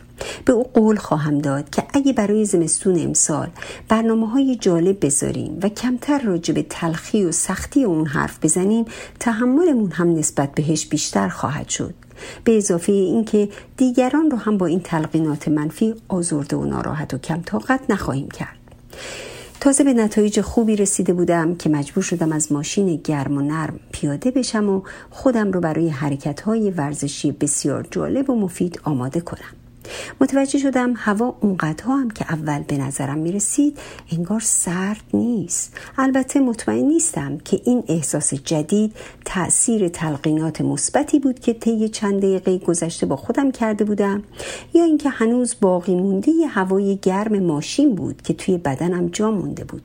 به او قول خواهم داد که اگه برای زمستون امسال برنامه های جالب بذاریم و کمتر راجع به تلخی و سختی اون حرف بزنیم تحملمون هم نسبت بهش بیشتر خواهد شد. به اضافه اینکه دیگران رو هم با این تلقینات منفی آزرده و ناراحت و کم طاقت نخواهیم کرد. تازه به نتایج خوبی رسیده بودم که مجبور شدم از ماشین گرم و نرم پیاده بشم و خودم رو برای حرکت های ورزشی بسیار جالب و مفید آماده کنم. متوجه شدم هوا اونقدرها هم که اول به نظرم می‌رسید انگار سرد نیست. البته مطمئن نیستم که این احساس جدید تاثیر تلقینات مثبتی بود که طی چند دقیقه گذشته با خودم کرده بودم یا اینکه هنوز باقی مونده هوای گرم ماشین بود که توی بدنم جا مونده بود.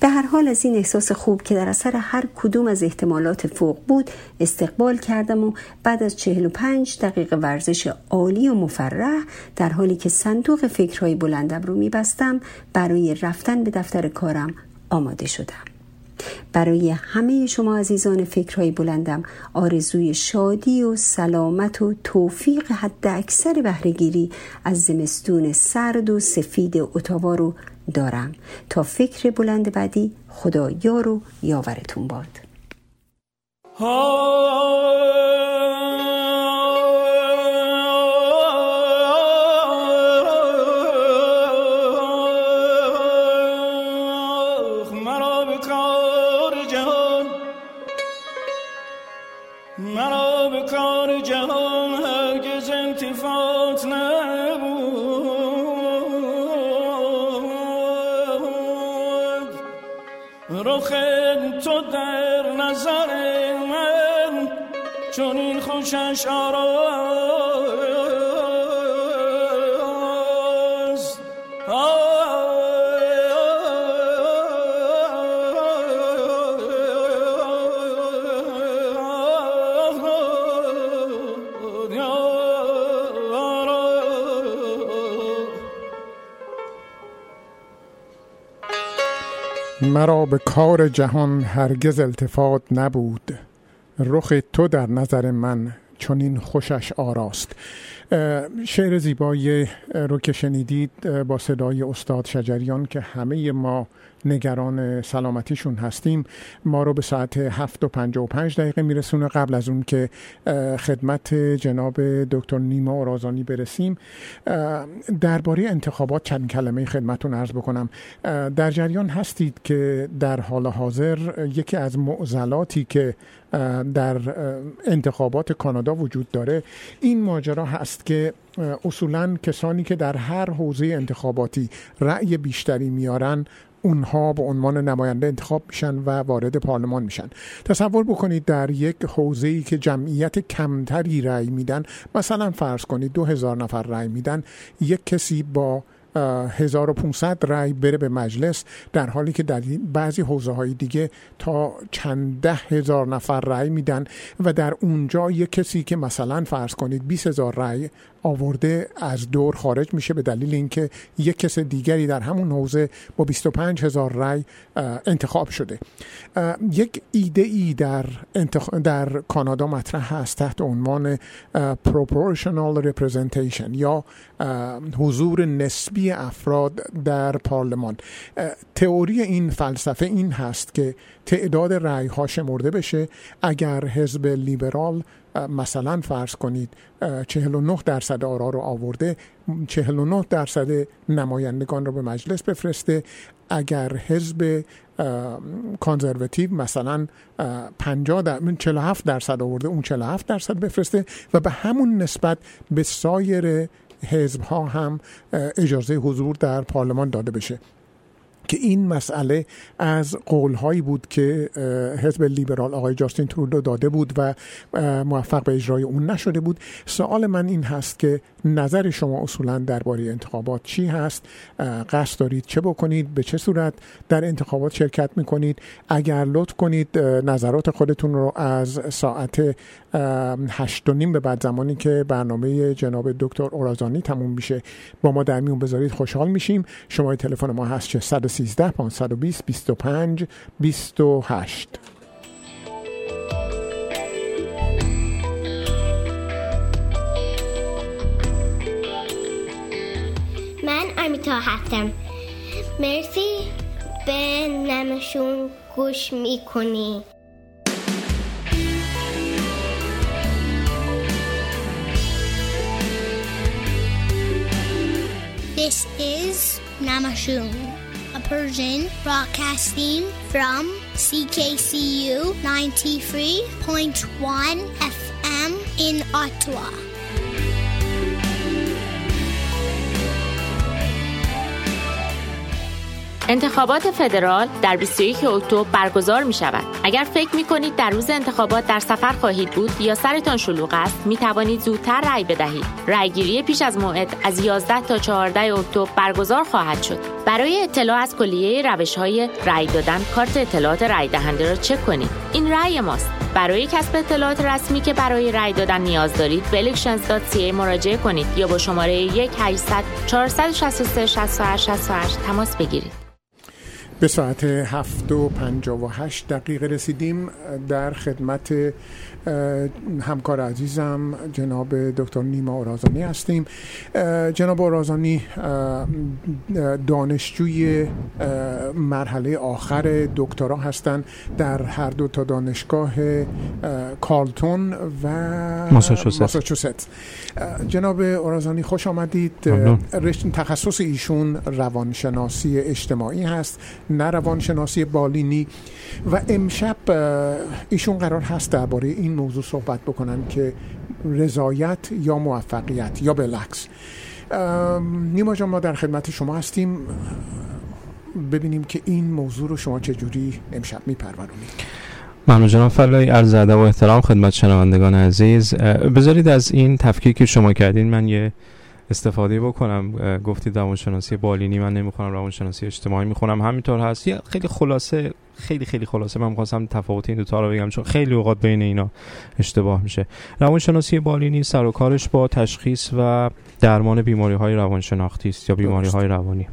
به هر حال از این احساس خوب که در اثر هر کدوم از احتمالات فوق بود استقبال کردم و بعد از 45 دقیقه ورزش عالی و مفرح در حالی که صندوق فکرهای بلندم رو میبستم برای رفتن به دفتر کارم آماده شدم. برای همه شما عزیزان فکرهای بلندم آرزوی شادی و سلامت و توفیق حد اکثر بهرهگیری از زمستون سرد و سفید اتاوا رو دارم. تا فکر بلند بعدی خدا یار و یاورتون باد. خوشش آراست مرا به کار جهان هرگز التفات نبود. رخ تو در نظر من چون خوشش آراست. شعر زیبایی رو که شنیدید با صدای استاد شجریان که همه ما نگران سلامتیشون هستیم. ما رو به ساعت 7 و 55 دقیقه میرسونه. قبل از اون که خدمت جناب دکتر نیما اورازانی برسیم درباره انتخابات چند کلمه خدمتون عرض بکنم. در جریان هستید که در حال حاضر یکی از معضلاتی که در انتخابات کانادا وجود داره این ماجرا هست که اصولا کسانی که در هر حوزه انتخاباتی رأی بیشتری میارن اونها به عنوان نماینده انتخاب میشن و وارد پارلمان میشن. تصور بکنید در یک حوزه ای که جمعیت کمتری رأی میدن مثلا فرض کنید دو هزار نفر رأی میدن یک کسی با 1500 رای بره به مجلس در حالی که در بعضی حوزه های دیگه تا چند ده هزار نفر رای میدن و در اونجا یک کسی که مثلا فرض کنید 20 هزار رای آورده از دور خارج میشه به دلیل اینکه یک کس دیگری در همون حوزه با 25 هزار رای انتخاب شده. یک ایده ای در, در کانادا مطرح هست تحت عنوان proportional representation یا حضور نسبی افراد در پارلمان. تئوری این فلسفه این هست که تعداد رأی ها شمرده بشه اگر حزب لیبرال مثلا فرض کنید 49 درصد آرا رو آورده 49 درصد نمایندگان رو به مجلس بفرسته. اگر حزب کانزرواتیو مثلا 50 در 47 درصد آورده اون 47 درصد بفرسته و به همون نسبت به سایر حزب ها هم اجازه حضور در پارلمان داده بشه. که این مسئله از قولهایی بود که حزب لیبرال آقای جاستین ترودو داده بود و موفق به اجرای اون نشده بود. سوال من این هست که نظر شما اصولا درباره انتخابات چی هست؟ قصد دارید چه بکنید؟ به چه صورت در انتخابات شرکت می‌کنید؟ اگر لطف کنید نظرات خودتون رو از ساعت هشت و به بعد زمانی که برنامه جناب دکتر اورازانی تموم میشه. با ما در میون بذارید خوشحال میشیم. شما تلفن ما هست 113 520 25 28 من آرمیتا هستم. مرسی. به نمشون گوش می‌کنی. This is Namashoon, a Persian broadcasting from CKCU 93.1 FM in Ottawa. انتخابات فدرال در 21 اکتبر برگزار می شود. اگر فکر می کنید در روز انتخابات در سفر خواهید بود یا سرتان شلوغ است، می توانید زودتر رأی بدهید. رأیگیری پیش از موعد از 11 تا 14 اکتبر برگزار خواهد شد. برای اطلاع از کلیه روش های رأی دادن، کارت اطلاعات رأی دهنده را چک کنید. این رأی ماست. برای کسب اطلاعات رسمی که برای رأی دادن نیاز دارید به elections.ca مراجعه کنید یا با شماره 1 800 463 68 68 تماس بگیرید. به ساعت هفت و پنجا و هشت دقیقه رسیدیم در خدمت همکار عزیزم جناب دکتر نیما اورازانی هستیم. جناب اورازانی دانشجوی مرحله آخر دکترا هستند در هر دو تا دانشگاه کارلتون و ماساچوست. جناب اورازانی خوش آمدید. تخصص ایشون روانشناسی اجتماعی هست. نه روانشناسی بالینی و امشب ایشون قرار هست درباره این موضوع صحبت بکنن که رضایت یا موفقیت یا بالعکس نیما جان ما در خدمت شما هستیم. ببینیم که این موضوع رو شما چجوری امشب میپرورونید. ممنون جناب فلایی عرض ادب و احترام خدمت شنوندگان عزیز. بذارید از این تفکیک که شما کردین من یه استفاده بکنم. گفتید روانشناسی بالینی من نمی‌خونم روانشناسی اجتماعی می‌خونم. همینطور هست یه خیلی خلاصه خیلی خیلی خلاصه. من می‌خواستم تفاوت این دوتا رو بگم چون خیلی اوقات بین اینا اشتباه میشه. روانشناسی بالینی سر و کارش با تشخیص و درمان بیماری های روانشناختی است یا بیماری های روانی.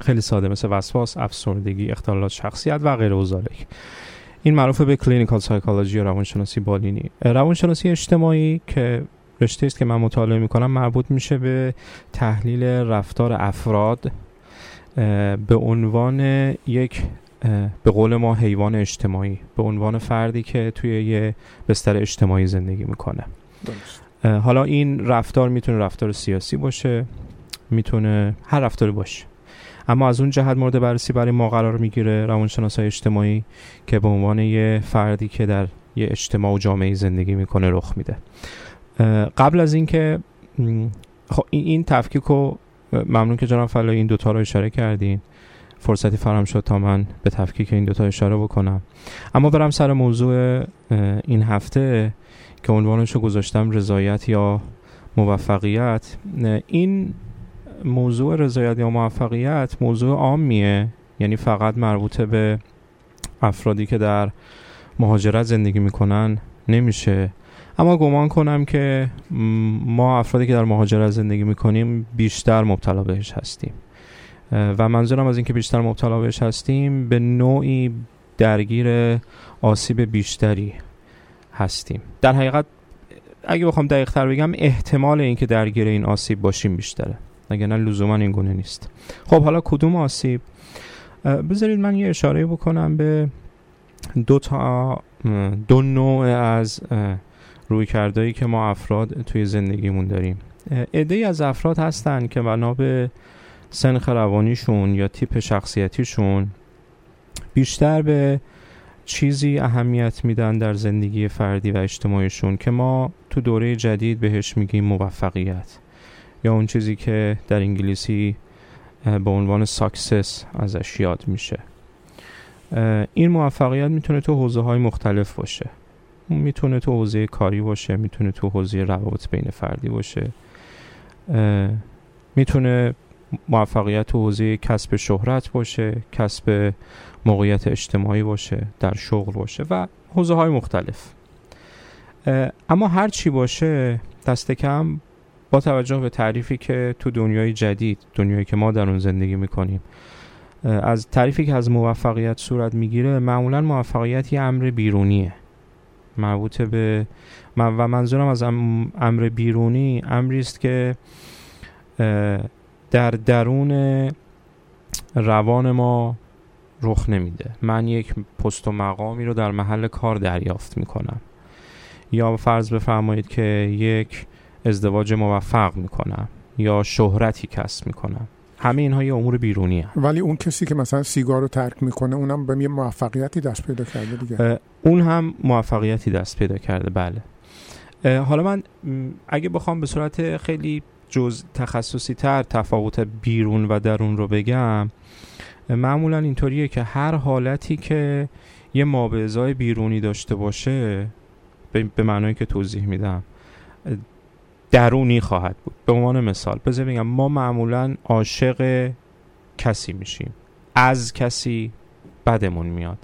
خیلی ساده مثل وسواس افسردگی اختلالات شخصیت و غیره و این معروف به کلینیکال سایکولوژی روانشناسی بالینی. روانشناسی اجتماعی که رشته است که من مطالعه می‌کنم مربوط میشه به تحلیل رفتار افراد به عنوان یک به قول ما حیوان اجتماعی به عنوان فردی که توی یه بستر اجتماعی زندگی می‌کنه. حالا این رفتار می‌تونه رفتار سیاسی باشه می‌تونه هر رفتاری باشه. اما از اون جهت مورد بررسی برای ما قرار می‌گیره روانشناسای اجتماعی که به عنوان یه فردی که در یه اجتماع و جامعه زندگی می‌کنه رخ میده. قبل از اینکه خب این تفکیک رو ممنون که جناب فلایی این دوتا رو اشاره کردین. فرصتی فراهم شد تا من به تفکیک این دوتا اشاره بکنم. اما برم سر موضوع این هفته که عنوانش رو گذاشتم رضایت یا موفقیت. این موضوع رضایت یا موفقیت موضوع عامیه. یعنی فقط مربوطه به افرادی که در مهاجرت زندگی می‌کنن نمیشه. اما گمان کنم که ما افرادی که در مهاجرت زندگی می‌کنیم بیشتر مبتلا بهش هستیم. و منظورم از اینکه بیشتر مبتلا بهش هستیم به نوعی درگیر آسیب بیشتری هستیم. در حقیقت اگه بخوام دقیق تر بگم احتمال اینکه درگیر این آسیب باشیم بیشتره. اگر نه لزوما این گونه نیست. خب حالا کدوم آسیب؟ بذارید من یه اشاره بکنم به دو تا دو نوع از روی کردهایی که ما افراد توی زندگیمون داریم. عده از افراد هستن که بنا به سنخ روانیشون یا تیپ شخصیتیشون بیشتر به چیزی اهمیت میدن در زندگی فردی و اجتماعیشون که ما تو دوره جدید بهش میگیم موفقیت یا اون چیزی که در انگلیسی به عنوان ساکسس ازش یاد میشه. این موفقیت می‌تونه تو حوزه های مختلف باشه. می‌تونه تو حوزه کاری باشه می‌تونه تو حوزه روابط بین فردی باشه. می‌تونه موفقیت تو حوزه کسب شهرت باشه کسب موقعیت اجتماعی باشه در شغل باشه و حوزه های مختلف اما هر چی باشه دست کم با توجه به تعریفی که تو دنیای جدید دنیایی که ما در اون زندگی می‌کنیم از تعریفی که از موفقیت صورت می‌گیره معمولا موفقیت یه امر بیرونیه. مربوط به و منظورم از امر بیرونی امری است که در درون روان ما رخ نمیده. من یک پست و مقامی رو در محل کار دریافت می‌کنم. یا فرض بفرمایید که یک ازدواج موفق می‌کنم یا شهرتی کسب می‌کنم. همه اینها یه امور بیرونی هم. ولی اون کسی که مثلا سیگار رو ترک می‌کنه اونم به یه موفقیتی دست پیدا کرده دیگه اون هم موفقیتی دست پیدا کرده بله حالا من اگه بخوام به صورت خیلی جز تخصصی تر تفاوت بیرون و درون رو بگم معمولا اینطوریه که هر حالتی که یه مابعضای بیرونی داشته باشه به معنایی که توضیح میدم درونی خواهد بود. به عنوان مثال بذار بگم ما معمولا عاشق کسی میشیم. از کسی بدمون میاد.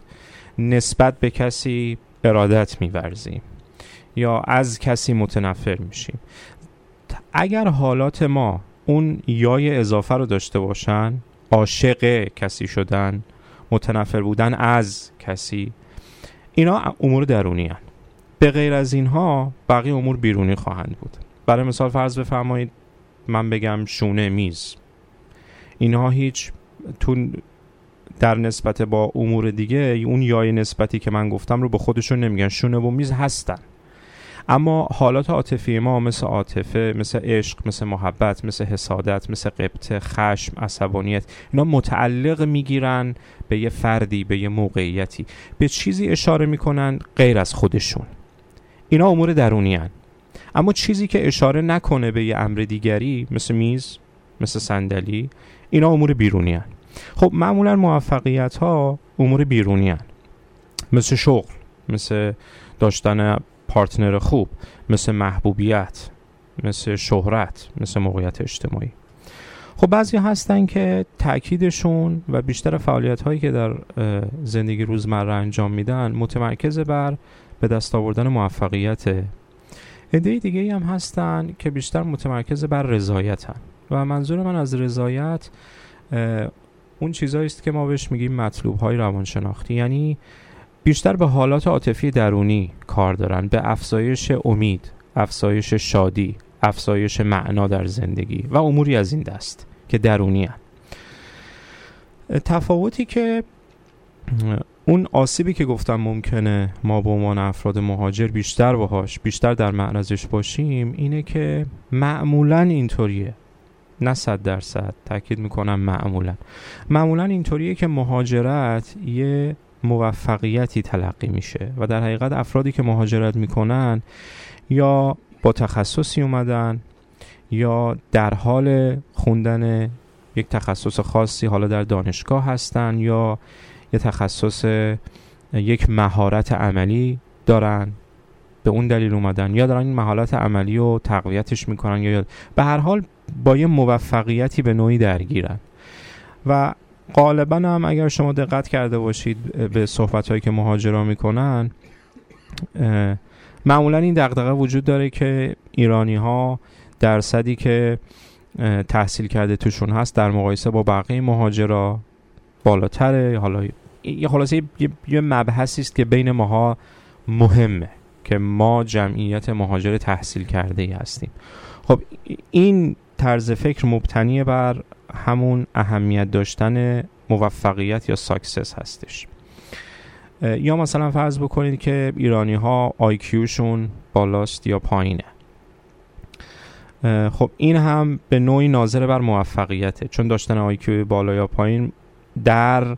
نسبت به کسی ارادت میورزیم. یا از کسی متنفر میشیم. اگر حالات ما اون یای اضافه رو داشته باشن عاشق کسی شدن متنفر بودن از کسی اینا امور درونی هن. به غیر از اینها بقیه امور بیرونی خواهند بود. برای مثال فرض بفرمایید من بگم شونه میز. اینها هیچ تو در نسبت با امور دیگه اون یای نسبتی که من گفتم رو به خودشون نمیگن. شونه و میز هستن. اما حالات عاطفی ما مثل عاطفه مثل عشق مثل محبت مثل حسادت مثل قبط خشم عصبانیت اینا متعلق می‌گیرن به یه فردی به یه موقعیتی. به چیزی اشاره می‌کنن غیر از خودشون. اینا امور درونی هن. اما چیزی که اشاره نکنه به یه امر دیگری مثل میز مثل صندلی اینا امور بیرونی هن. خب معمولا موفقیت ها امور بیرونی هن. مثل شغل مثل داشتن پارتنر خوب مثل محبوبیت مثل شهرت مثل موقعیت اجتماعی خب بعضی هستن که تاکیدشون و بیشتر فعالیت هایی که در زندگی روزمره انجام میدن متمرکز بر به دست آوردن موفقیت عده دیگه هم هستن که بیشتر متمرکز بر رضایتن و منظور من از رضایت اون چیزایی است که ما بهش میگیم مطلوب های روانشناختی یعنی بیشتر به حالات عاطفی درونی کار دارن به افزایش امید افزایش شادی افزایش معنا در زندگی و اموری از این دست که درونی هن. تفاوتی که اون آسیبی که گفتم ممکنه ما به عنوان افراد مهاجر بیشتر باهاش بیشتر در معرضش باشیم اینه که معمولا اینطوریه. نه صد درصد. تاکید می‌کنم معمولا. معمولا اینطوریه که مهاجرت یه موفقیتی تلقی میشه و در حقیقت افرادی که مهاجرت می‌کنن یا با تخصصی اومدن یا در حال خوندن یک تخصص خاصی حالا در دانشگاه هستن یا یه تخصص یک مهارت عملی دارن به اون دلیل اومدن. یا دارن این مهارت عملی رو تقویتش می‌کنن یا به هر حال با یه موفقیتی به نوعی درگیرن. و غالبا هم اگر شما دقت کرده باشید به صحبت هایی که مهاجرا می‌کنن معمولا این دقدقه وجود داره که ایرانی ها درصدی که تحصیل کرده توشون هست در مقایسه با بقیه مهاجرا بالاتره. حالا یه خلاصه یه, مبحثی است که بین ماها مهمه که ما جمعیت مهاجر تحصیل کرده ای هستیم. خب این طرز فکر مبتنی بر همون اهمیت داشتن موفقیت یا success هستش. یا مثلا فرض بکنید که ایرانی ها IQ شون بالاست یا پایینه. خب این هم به نوعی ناظر بر موفقیته. چون داشتن IQ بالا یا پایین در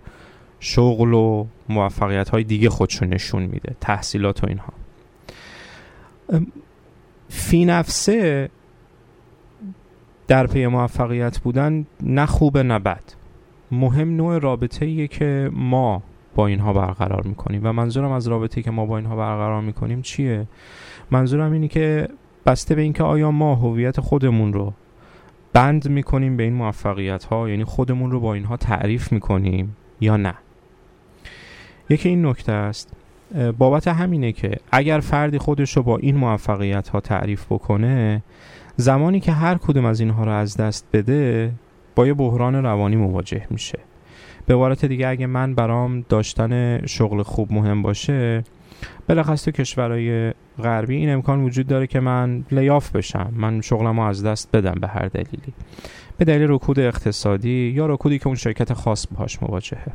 شغل و موفقیت های دیگه خودشون نشون میده تحصیلات و اینها. فی نفسه در پی موفقیت بودن نه خوبه نه بد. مهم نوع رابطه ایه که ما با اینها برقرار می‌کنیم و منظورم از رابطه که ما با اینها برقرار می‌کنیم چیه؟ منظورم اینه که بسته به اینکه آیا ما هویت خودمون رو بند می‌کنیم به این موفقیت ها یعنی خودمون رو با اینها تعریف می‌کنیم یا نه. یکی این نکته است. بابت همینه که اگر فردی خودش رو با این موفقیت ها تعریف بکنه زمانی که هر کدوم از اینها رو از دست بده با یه بحران روانی مواجه میشه. به عبارت دیگه اگه من برام داشتن شغل خوب مهم باشه بلخص تو کشورهای غربی این امکان وجود داره که من لیاف بشم. من شغلم رو از دست بدم به هر دلیلی. به دلیل رکود اقتصادی یا رکودی که اون شرکت خاص باهاش مواجهه.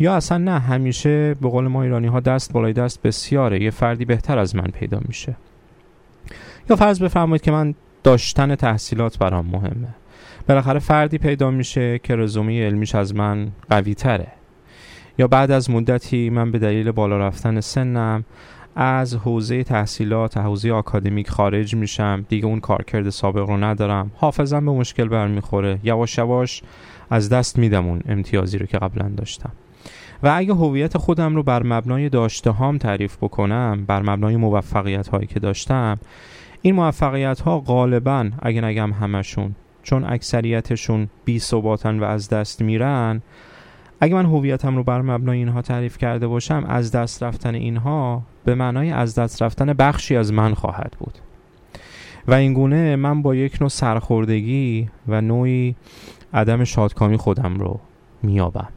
یا اصلا نه همیشه به قول ما ایرانی ها دست بالای دست بسیاره. یه فردی بهتر از من پیدا میشه. یا فرض بفرمایید که من داشتن تحصیلات برام مهمه. بالاخره فردی پیدا میشه که رزومه علمیش از من قوی تره یا بعد از مدتی من به دلیل بالا رفتن سنم از حوزه تحصیلات حوزه آکادمیک خارج میشم. دیگه اون کارکرد سابق رو ندارم. حافظم به مشکل برمیخوره. یواش یواش از دست میدم اون امتیازی رو که قبلا داشتم. و اگه هویت خودم رو بر مبنای داشته هام تعریف بکنم بر مبنای موفقیت هایی که داشتم این موفقیت ها غالبا اگه نگم همشون چون اکثریتشون بی ثباتن و از دست میرن اگه من هویتم رو بر مبنای اینها تعریف کرده باشم از دست رفتن اینها به معنای از دست رفتن بخشی از من خواهد بود. و اینگونه من با یک نوع سرخوردگی و نوعی عدم شادکامی خودم رو میابم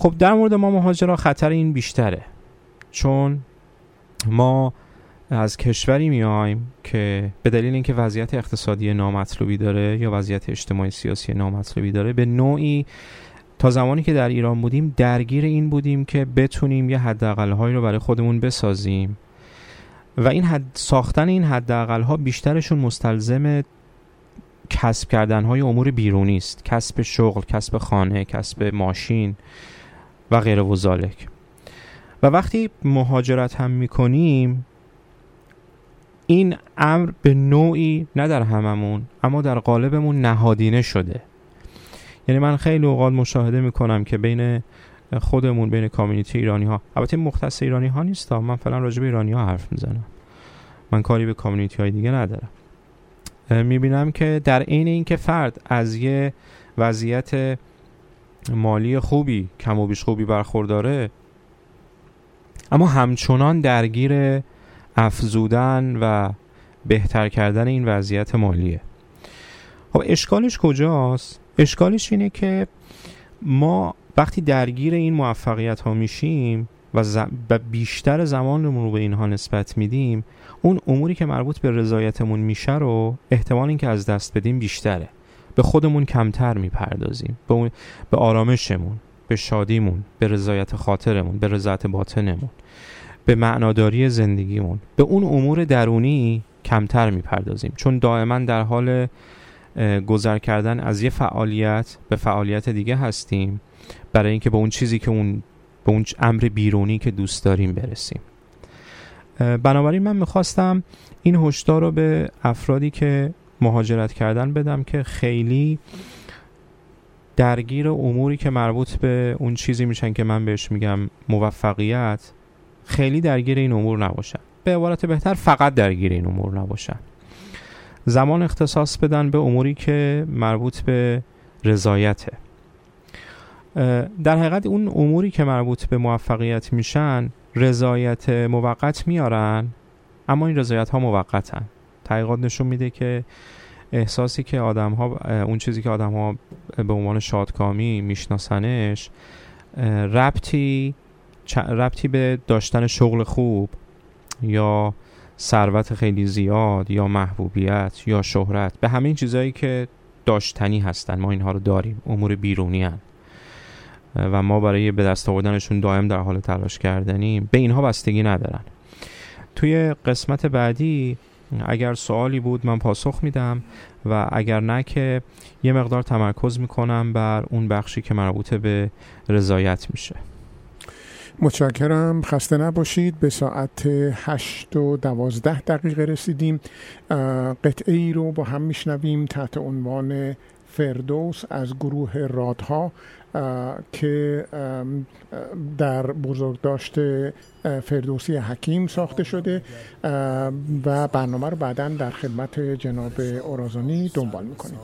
خب در مورد ما مهاجرا خطر این بیشتره. چون ما از کشوری میایم که به دلیل اینکه وضعیت اقتصادی نامطلوبی داره یا وضعیت اجتماعی سیاسی نامطلوبی داره به نوعی تا زمانی که در ایران بودیم درگیر این بودیم که بتونیم یه حداقل هایی رو برای خودمون بسازیم. و این حد ساختن این حداقل ها بیشترشون مستلزم کسب کردن های امور بیرونی است. کسب شغل کسب خانه کسب ماشین. و غیر و و وقتی مهاجرت هم می‌کنیم این امر به نوعی نه در هممون اما در قالبمون نهادینه شده. یعنی من خیلی اوقات مشاهده می‌کنم که بین خودمون بین کامیونیتی ایرانی ها البته مختص ایرانی ها نیست من فعلا راجع به ایرانی ها حرف می‌زنم. من کاری به کامیونیتی های دیگه ندارم. می‌بینم که در عین اینکه فرد از یه وضعیت مالی خوبی کم و بیش خوبی برخورداره. اما همچنان درگیر افزودن و بهتر کردن این وضعیت مالیه. خب اشکالش کجاست؟ اشکالش اینه که ما وقتی درگیر این موفقیت ها میشیم و بیشتر زمانمون رو به اینها نسبت میدیم اون اموری که مربوط به رضایتمون میشه رو احتمال اینکه از دست بدیم بیشتره. به خودمون کمتر می‌پردازیم. به, به آرامشمون به شادیمون به رضایت خاطرمون به رضایت باطنمون به معناداری زندگیمون. به اون امور درونی کمتر می‌پردازیم. چون دائما در حال گذر کردن از یه فعالیت به فعالیت دیگه هستیم برای اینکه به اون چیزی که اون به اون امر بیرونی که دوست داریم برسیم. بنابراین من می‌خواستم این هشدار رو به افرادی که مهاجرت کردن بدم که خیلی درگیر اموری که مربوط به اون چیزی میشن که من بهش میگم موفقیت خیلی درگیر این امور نباشن. به عبارت بهتر فقط درگیر این امور نباشن. زمان اختصاص بدن به اموری که مربوط به رضایته. در حقیقت اون اموری که مربوط به موفقیت میشن رضایت موقت میارن اما این رضایت ها موقتن. تحقیقات نشون میده که احساسی که آدم ها اون چیزی که آدم ها به عنوان شادکامی میشناسنش ربطی ربطی به داشتن شغل خوب یا ثروت خیلی زیاد یا محبوبیت یا شهرت به همین چیزهایی که داشتنی هستن. ما اینها رو داریم. امور بیرونی هن. و ما برای به دست آوردنشون دائم در حال تلاش کردنیم. به اینها بستگی ندارن. توی قسمت بعدی اگر سوالی بود من پاسخ میدم و اگر نه که یه مقدار تمرکز می‌کنم بر اون بخشی که مربوط به رضایت میشه. متشکرم. خسته نباشید. به ساعت هشت و دوازده دقیقه رسیدیم. قطعه ای رو با هم میشنویم تحت عنوان فردوس از گروه رادها. که در بزرگداشت فردوسی حکیم ساخته شده و برنامه رو بعدا در خدمت جناب اورازانی دنبال می‌کنیم.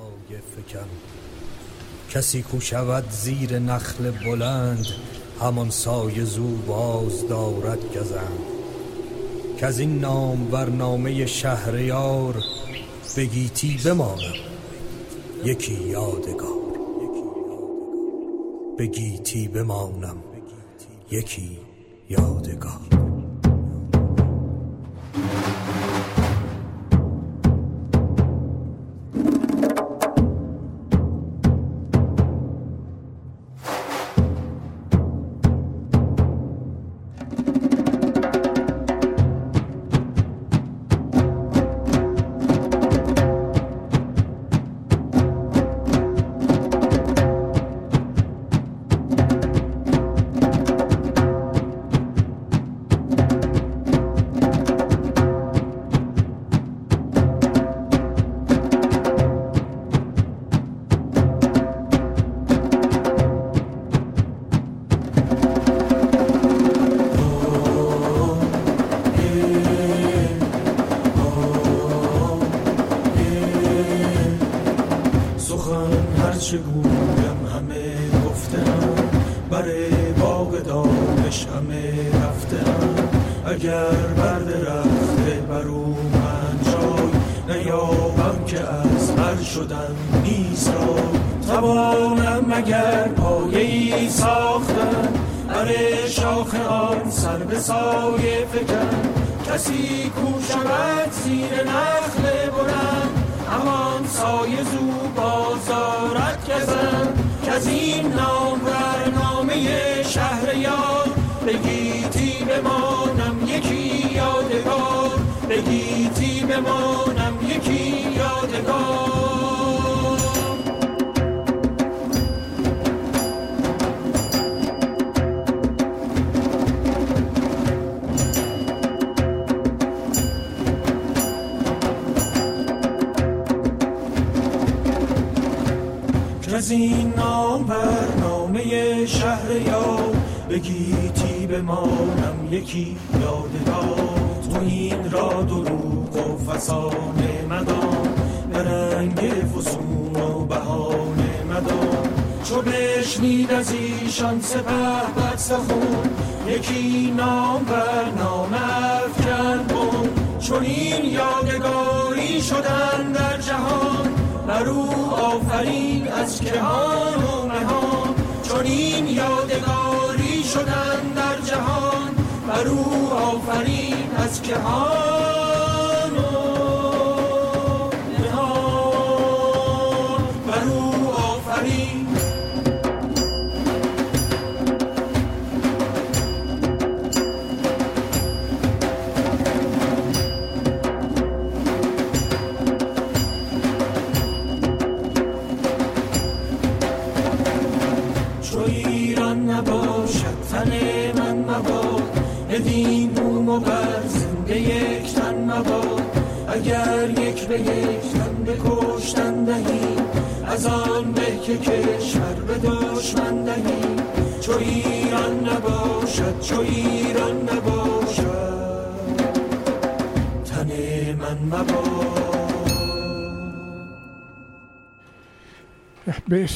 کسی کو شود زیر نخل بلند همان سایه زو باز دارد گزند. که از این نام برنامه شهریار بگیتی بمانم یکی یادگار. بگیتی بمانم. یکی یادگار.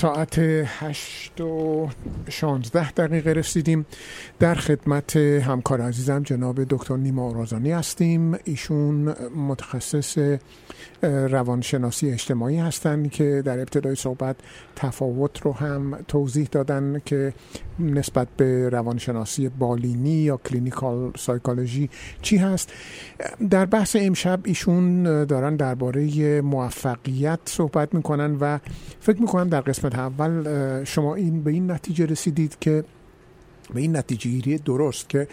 ساعت 8 و 16 دقیقه رسیدیم در خدمت همکار عزیزم جناب دکتر نیما آرازانی هستیم. ایشون متخصص روانشناسی اجتماعی هستند که در ابتدای صحبت تفاوت رو هم توضیح دادن که نسبت به روانشناسی بالینی یا کلینیکال سایکولوژی چی هست. در بحث امشب ایشون دارن درباره موفقیت صحبت می‌کنن و فکر می‌کنم در قسمت اول شما این به این نتیجه رسیدید که به این نتیجه گیری درست که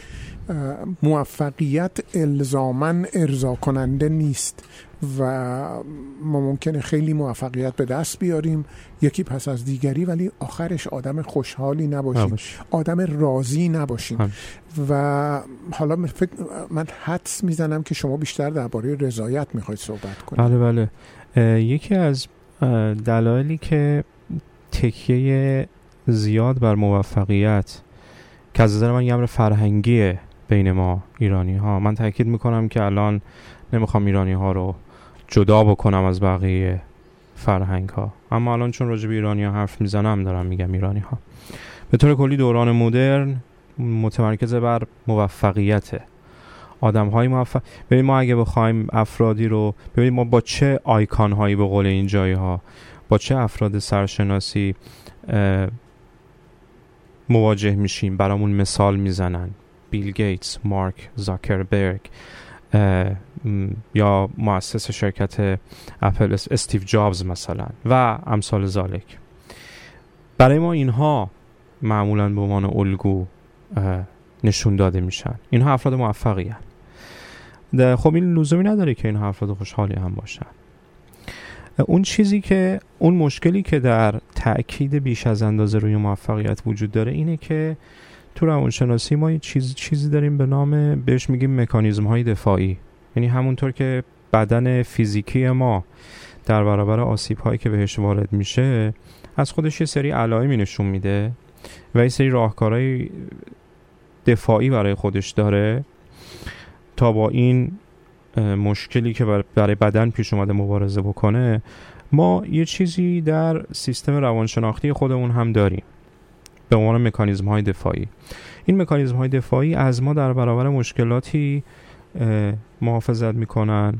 موفقیت الزامن ارضا کننده نیست و ما ممکنه خیلی موفقیت به دست بیاریم یکی پس از دیگری ولی آخرش آدم خوشحالی نباشیم آدم راضی نباشیم. و حالا فکر من حدس می‌زنم که شما بیشتر درباره رضایت می‌خواید صحبت کنید. بله بله. یکی از دلایلی که تکیه زیاد بر موفقیت که از نظر من یه امر فرهنگیه بین ما ایرانی ها من تاکید می‌کنم که الان نمی‌خوام ایرانی ها رو جدا بکنم از بقیه فرهنگ ها اما الان چون راجب ایرانی ها حرف می‌زنم دارم میگم ایرانی ها به طور کلی دوران مدرن متمرکز بر موفقیته آدم های موفق. ببین ما اگه بخوایم افرادی رو ببینیم ما با چه آیکان هایی به قول این جایی ها با چه افراد سرشناسی مواجه میشیم؟ برامون مثال می‌زنن. بیل گیتس مارک زاکربرگ یا مؤسس شرکت اپل استیو جابز مثلا و امثال زالک. برای ما اینها معمولا به عنوان الگو نشون داده میشن. اینها افراد موفقی هن. خب این لزومی نداره که اینها افراد خوشحالی هم باشن. اون چیزی که اون مشکلی که در تاکید بیش از اندازه روی موفقیت وجود داره اینه که تو روانشناسی ما یه چیز چیزی داریم به نام بهش میگیم مکانیزم های دفاعی. یعنی همونطور که بدن فیزیکی ما در برابر آسیب هایی که بهش وارد میشه از خودش یه سری علائمی نشون میده و یه سری راهکارهای دفاعی برای خودش داره تا با این مشکلی که برای بدن پیش اومده مبارزه بکنه ما یه چیزی در سیستم روانشناختی خودمون هم داریم. به عنوان مکانیزم های دفاعی. این مکانیزم های دفاعی از ما در برابر مشکلاتی محافظت می‌کنن.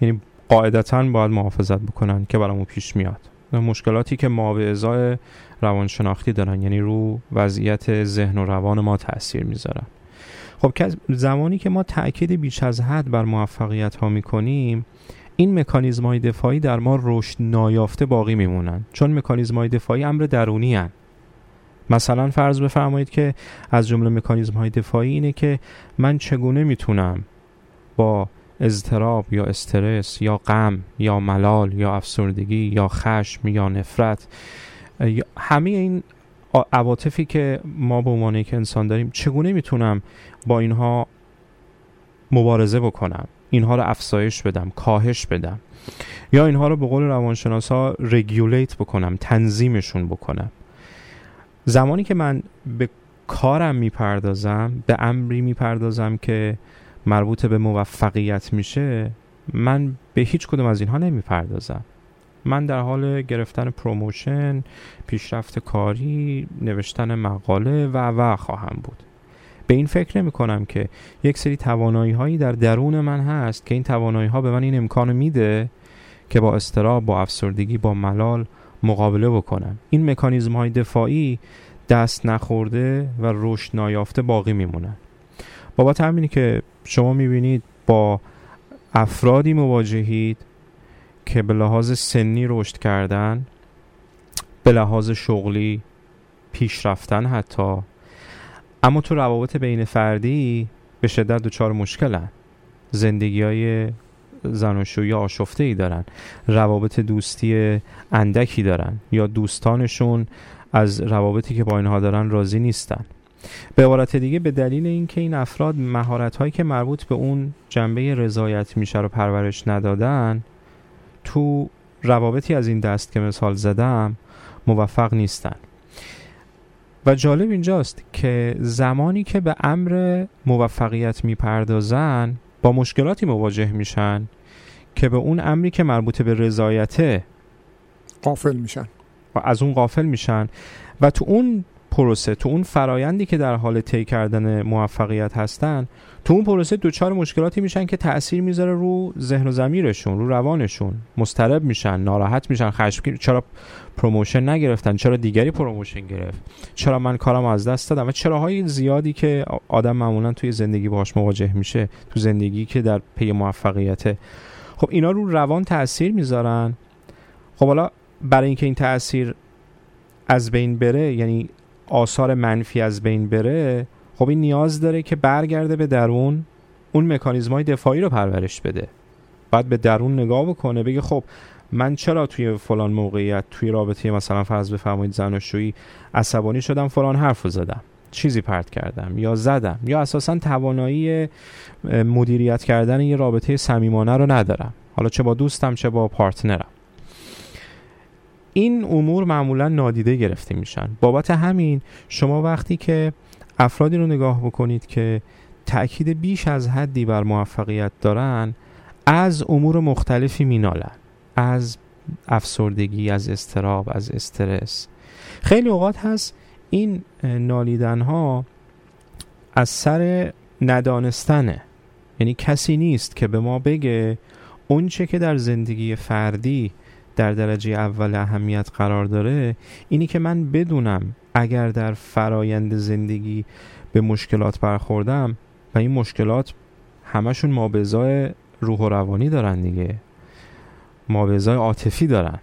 یعنی قاعدتا باید محافظت بکنن که برامون پیش میاد. مشکلاتی که ما به ازای روانشناختی دارن یعنی رو وضعیت ذهن و روان ما تاثیر می‌ذارن. خب زمانی که ما تاکید بیش از حد بر موفقیت ها می‌کنیم این مکانیزم های دفاعی در ما رشد نایافته باقی میمونن چون مکانیزم های دفاعی امر درونی هن. مثلا فرض بفرمایید که از جمله مکانیزم های دفاعی اینه که من چگونه می‌تونم با اضطراب یا استرس یا غم یا ملال یا افسردگی یا خشم یا نفرت همه این عواطفی که ما به عنوان یک انسان داریم چگونه می‌تونم با اینها مبارزه بکنم؟ اینها رو افزایش بدم کاهش بدم؟ یا اینها رو به قول روانشناسا رگولیت بکنم تنظیمشون بکنم؟ زمانی که من به کارم می‌پردازم به امری می‌پردازم که مربوط به موفقیت میشه من به هیچ کدوم از اینها نمی‌پردازم. من در حال گرفتن promotion پیشرفت کاری نوشتن مقاله و و خواهم بود. به این فکر نمی کنم که یک سری توانایی هایی در درون من هست که این توانایی ها به من این امکان میده که با اضطراب با افسردگی با ملال مقابله بکنم. این مکانیزم های دفاعی دست نخورده و رشد نایافته باقی میمونن. بابت همینی که شما می‌بینید با افرادی مواجهید که به لحاظ سنی رشد کردن به لحاظ شغلی پیشرفتن حتی. اما تو روابط بین فردی به شدت دچار مشکلن. زندگی های زناشویی آشفته ای دارن. روابط دوستی اندکی دارن. یا دوستانشون از روابطی که با اینها دارن راضی نیستن. به عبارت دیگه به دلیل اینکه این افراد مهارت هایی که مربوط به اون جنبه رضایت میشه رو پرورش ندادن تو روابطی از این دست که مثال زدم موفق نیستن. و جالب اینجاست که زمانی که به امر موفقیت می‌پردازن با مشکلاتی مواجه میشن که به اون امری که مربوط به رضایته قافل میشن. و از اون غافل میشن. و تو اون پروسه تو اون فرایندی که در حال طی کردن موفقیت هستن تو اون پروسه دچار مشکلاتی میشن که تاثیر می‌ذاره رو ذهن و ضمیرشون رو روانشون. مضطرب میشن ناراحت میشن خشمگین چرا promotion نگرفتن؟ چرا دیگری promotion گرفت؟ چرا من کارم از دست دادم؟ و چراهای زیادی که آدم معمولا توی زندگی باش مواجه میشه تو زندگی که در پی موفقیته خب اینا رو روان تاثیر می‌ذارن. خب حالا برای اینکه این تاثیر از بین بره یعنی آثار منفی از بین بره خب این نیاز داره که برگرده به درون اون مکانیزم های دفاعی رو پرورش بده. بعد به درون نگاه بکنه بگه خب من چرا توی فلان موقعیت توی رابطه مثلا فرض بفرمایید زناشویی عصبانی شدم فلان حرف زدم چیزی پرت کردم یا زدم یا اساسا توانایی مدیریت کردن یه رابطه صمیمانه رو ندارم. حالا چه با دوستم چه با پارتنرم. این امور معمولا نادیده گرفته میشن. بابت همین شما وقتی که افرادی رو نگاه بکنید که تأکید بیش از حدی بر موفقیت دارن از امور مختلفی مینالن. از افسردگی از استراب از استرس. خیلی اوقات هست این نالیدن ها از سر ندانستنه. یعنی کسی نیست که به ما بگه اونچه که در زندگی فردی در درجه اول اهمیت قرار داره اینی که من بدونم اگر در فرایند زندگی به مشکلات برخوردم و این مشکلات همشون مابزای روح و روانی دارن دیگه. مابزای عاطفی دارن.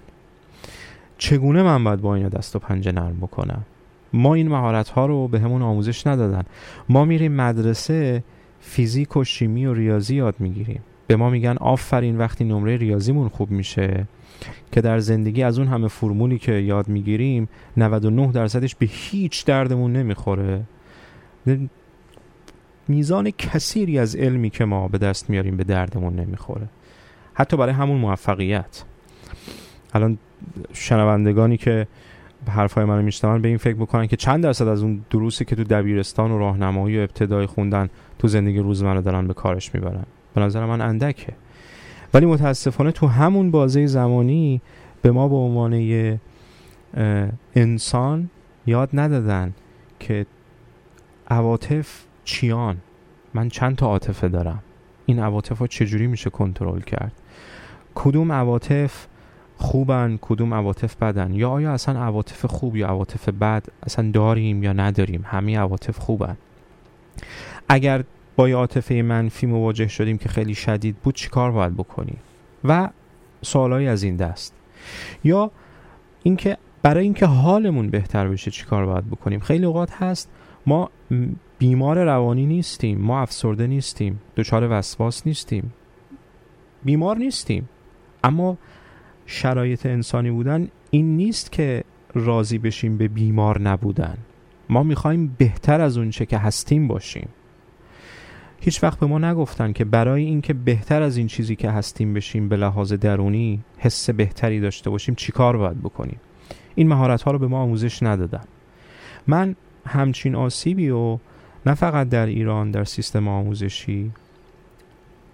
چگونه من باید با اینا دست و پنجه نرم بکنم؟ ما این مهارت ها رو به همون آموزش ندادن. ما میریم مدرسه فیزیک و شیمی و ریاضی یاد می‌گیریم. به ما میگن آفرین وقتی نمره ریاضیمون خوب میشه. که در زندگی از اون همه فرمولی که یاد می‌گیریم 99 درصدش به هیچ دردمون نمی‌خوره. میزان کثیری از علمی که ما به دست میاریم به دردمون نمی‌خوره. حتی برای همون موفقیت. الان شنوندگانی که حرفای منو میشنون به این فکر بکنن که چند درصد از اون دروسی که تو دبیرستان و راهنمایی و ابتدایی خوندن تو زندگی روزمره دارن به کارش می‌برن. به نظر من اندکه. ولی متاسفانه تو همون بازه زمانی به ما به عنوان انسان یاد ندادن که عواطف چیان. من چند تا عاطفه دارم. این عواطف ها چجوری میشه کنترل کرد؟ کدوم عواطف خوبن کدوم عواطف بدن؟ یا آیا اصلا عواطف خوب یا عواطف بد اصلا داریم یا نداریم؟ همه عواطف خوبن. اگر با یه عاطفه منفی مواجه شدیم که خیلی شدید بود چیکار باید بکنیم؟ و سوالایی از این دست. یا اینکه برای اینکه حالمون بهتر بشه چیکار باید بکنیم؟ خیلی اوقات هست ما بیمار روانی نیستیم ما افسرده نیستیم دچار وسواس نیستیم. بیمار نیستیم. اما شرایط انسانی بودن این نیست که راضی بشیم به بیمار نبودن. ما می‌خوایم بهتر از اونچه که هستیم باشیم. هیچ وقت به ما نگفتن که برای اینکه بهتر از این چیزی که هستیم بشیم به لحاظ درونی حس بهتری داشته باشیم چیکار باید بکنیم؟ این مهارت ها رو به ما آموزش ندادن. من همچین آسیبی و نه فقط در ایران در سیستم آموزشی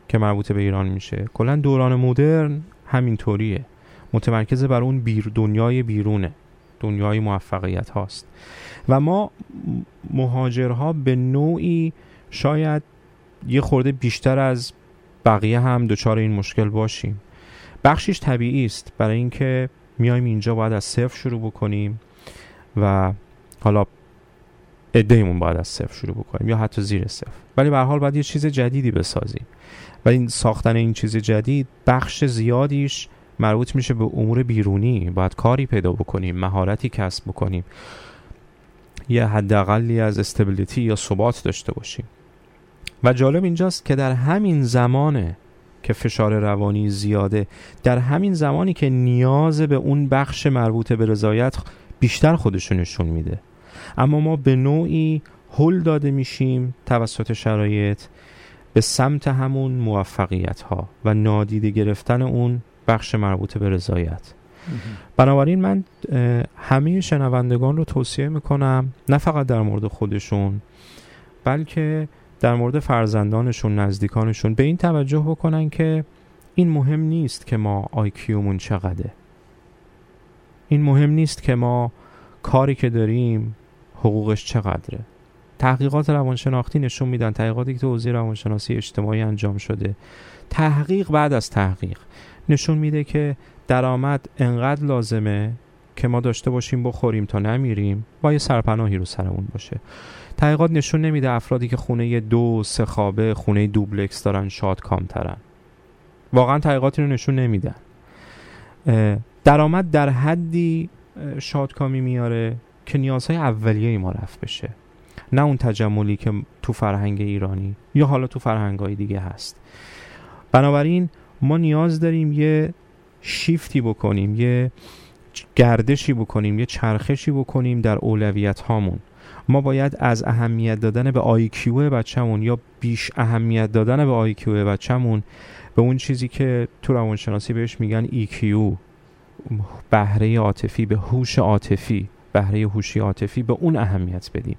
که مربوط به ایران میشه کلا دوران مدرن همینطوریه. متمرکز بر اون بیر دنیای بیرونه. دنیای موفقیت هاست. و ما مهاجرها به نوعی شاید یه خورده بیشتر از بقیه هم دچار این مشکل باشیم. بخشیش طبیعی است. برای اینکه میایم اینجا باید از صفر شروع بکنیم و حالا ادهیمون باید از صفر شروع بکنیم یا حتی زیر صفر. ولی به حال باید یه چیز جدیدی بسازیم. و این ساختن این چیز جدید بخش زیادیش مربوط میشه به امور بیرونی. باید کاری پیدا بکنیم مهارتی کسب بکنیم. یه حداقلی از استبیلیتی یا ثبات داشته باشیم. و جالب اینجاست که در همین زمانه که فشار روانی زیاده در همین زمانی که نیاز به اون بخش مربوط به رضایت بیشتر خودشو نشون میده. اما ما به نوعی هل داده میشیم توسط شرایط به سمت همون موفقیت ها و نادیده گرفتن اون بخش مربوط به رضایت. بنابراین من همه شنوندگان رو توصیه می‌کنم نه فقط در مورد خودشون بلکه در مورد فرزندانشون نزدیکانشون به این توجه بکنن که این مهم نیست که ما آیکیومون چقدره. این مهم نیست که ما کاری که داریم حقوقش چقدره. تحقیقات روانشناختی نشون میدن تحقیقاتی که تو حوزه روانشناسی اجتماعی انجام شده. تحقیق بعد از تحقیق نشون میده که درآمد انقدر لازمه که ما داشته باشیم بخوریم تا نمیریم با یه سرپناهی رو سرمون باشه. تحقیقات نشون نمیده افرادی که خونه دو سه خوابه خونه دوبلکس دارن شاد کامترن واقعا تحقیقاتی رو نشون نمیدن درآمد در حدی شادکامی میاره که نیازهای اولیه ما رفت بشه. نه اون تجملی که تو فرهنگ ایرانی یا حالا تو فرهنگای دیگه هست. بنابراین ما نیاز داریم یه شیفتی بکنیم یه گردشی بکنیم یه چرخشی بکنیم در اولویت هامون. ما باید از اهمیت دادن به آیکیو بچهمون یا بیش اهمیت دادن به آیکیو بچهمون به اون چیزی که تو روانشناسی بهش میگن EQ بهره عاطفی به هوش عاطفی بهره هوشی عاطفی به اون اهمیت بدیم.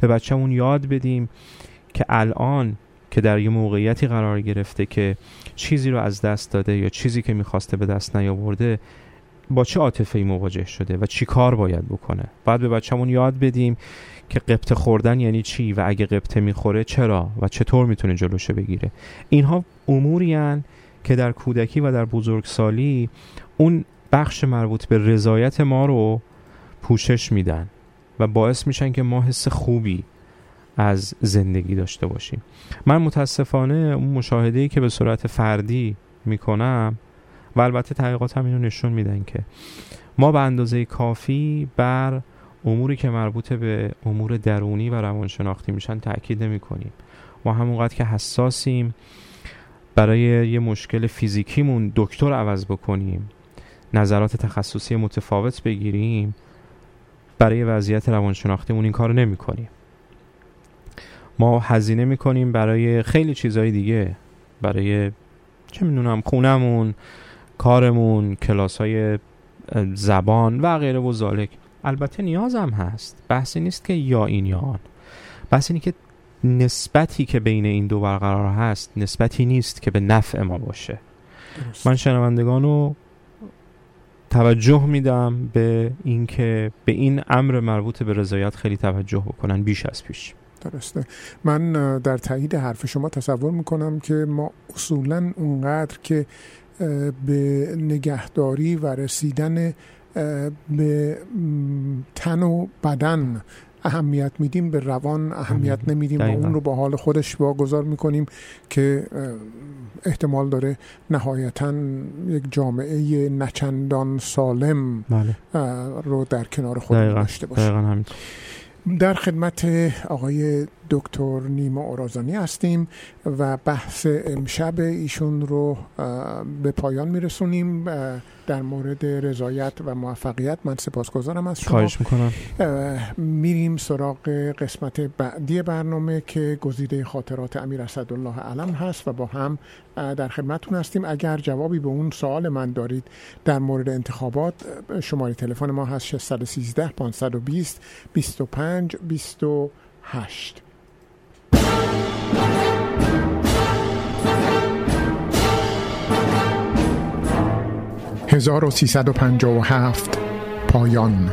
به بچهمون یاد بدیم که الان که در یه موقعیتی قرار گرفته که چیزی رو از دست داده یا چیزی که می‌خواسته به دست نیاورده با چه عاطفه مواجه شده و چی کار باید بکنه؟ باید به بچهمون یاد بدیم که قبطه خوردن یعنی چی و اگه قبطه می‌خوره چرا و چطور می‌تونه جلوشه بگیره. اینها اموری که در کودکی و در بزرگسالی اون بخش مربوط به رضایت ما رو پوشش میدن و باعث میشن که ما حس خوبی از زندگی داشته باشیم. من متاسفانه اون مشاهده که به صورت فردی می‌کنم و البته تحقیقات هم اینو نشون میدن که ما به اندازه کافی بر اموری که مربوط به امور درونی و روانشناختی میشن تاکید نمی کنیم ما همونقدر که حساسیم برای یه مشکل فیزیکیمون دکتر عوض بکنیم نظرات تخصصی متفاوت بگیریم برای وضعیت روانشناختیمون این کار نمی کنیم ما هزینه می کنیم برای خیلی چیزهای دیگه برای چه می‌دونم خونمون کارمون کلاس های زبان و غیره و ذالک البته نیازم هست. بحثی نیست که یا این یا آن. بحث اینه که نسبتی که بین این دو برقرار هست نسبتی نیست که به نفع ما باشه. درست. من شنوندگان رو توجه میدم به اینکه به این امر مربوط به رضایت خیلی توجه بکنن بیش از پیش. درسته. من در تایید حرف شما تصور می‌کنم که ما اصولا اونقدر که به نگهداری و رسیدن به تن و بدن اهمیت میدیم به روان اهمیت نمیدیم و اون رو با حال خودش واگذار می‌کنیم که احتمال داره نهایتا یک جامعه نچندان سالم بله. رو در کنار خود داشته باشه در خدمت آقای دکتر نیما اورازانی هستیم و بحث امشب ایشون رو به پایان میرسونیم. در مورد رضایت و موفقیت من سپاسگزارم از شما. خواهش می‌کنم. میریم سراغ قسمت بعدی برنامه که گزیده خاطرات امیر اسدالله علم هست و با هم در خدمتتون هستیم. اگر جوابی به اون سوال من دارید در مورد انتخابات شماره تلفن ما هست 613 520 25 28 1357 پایان.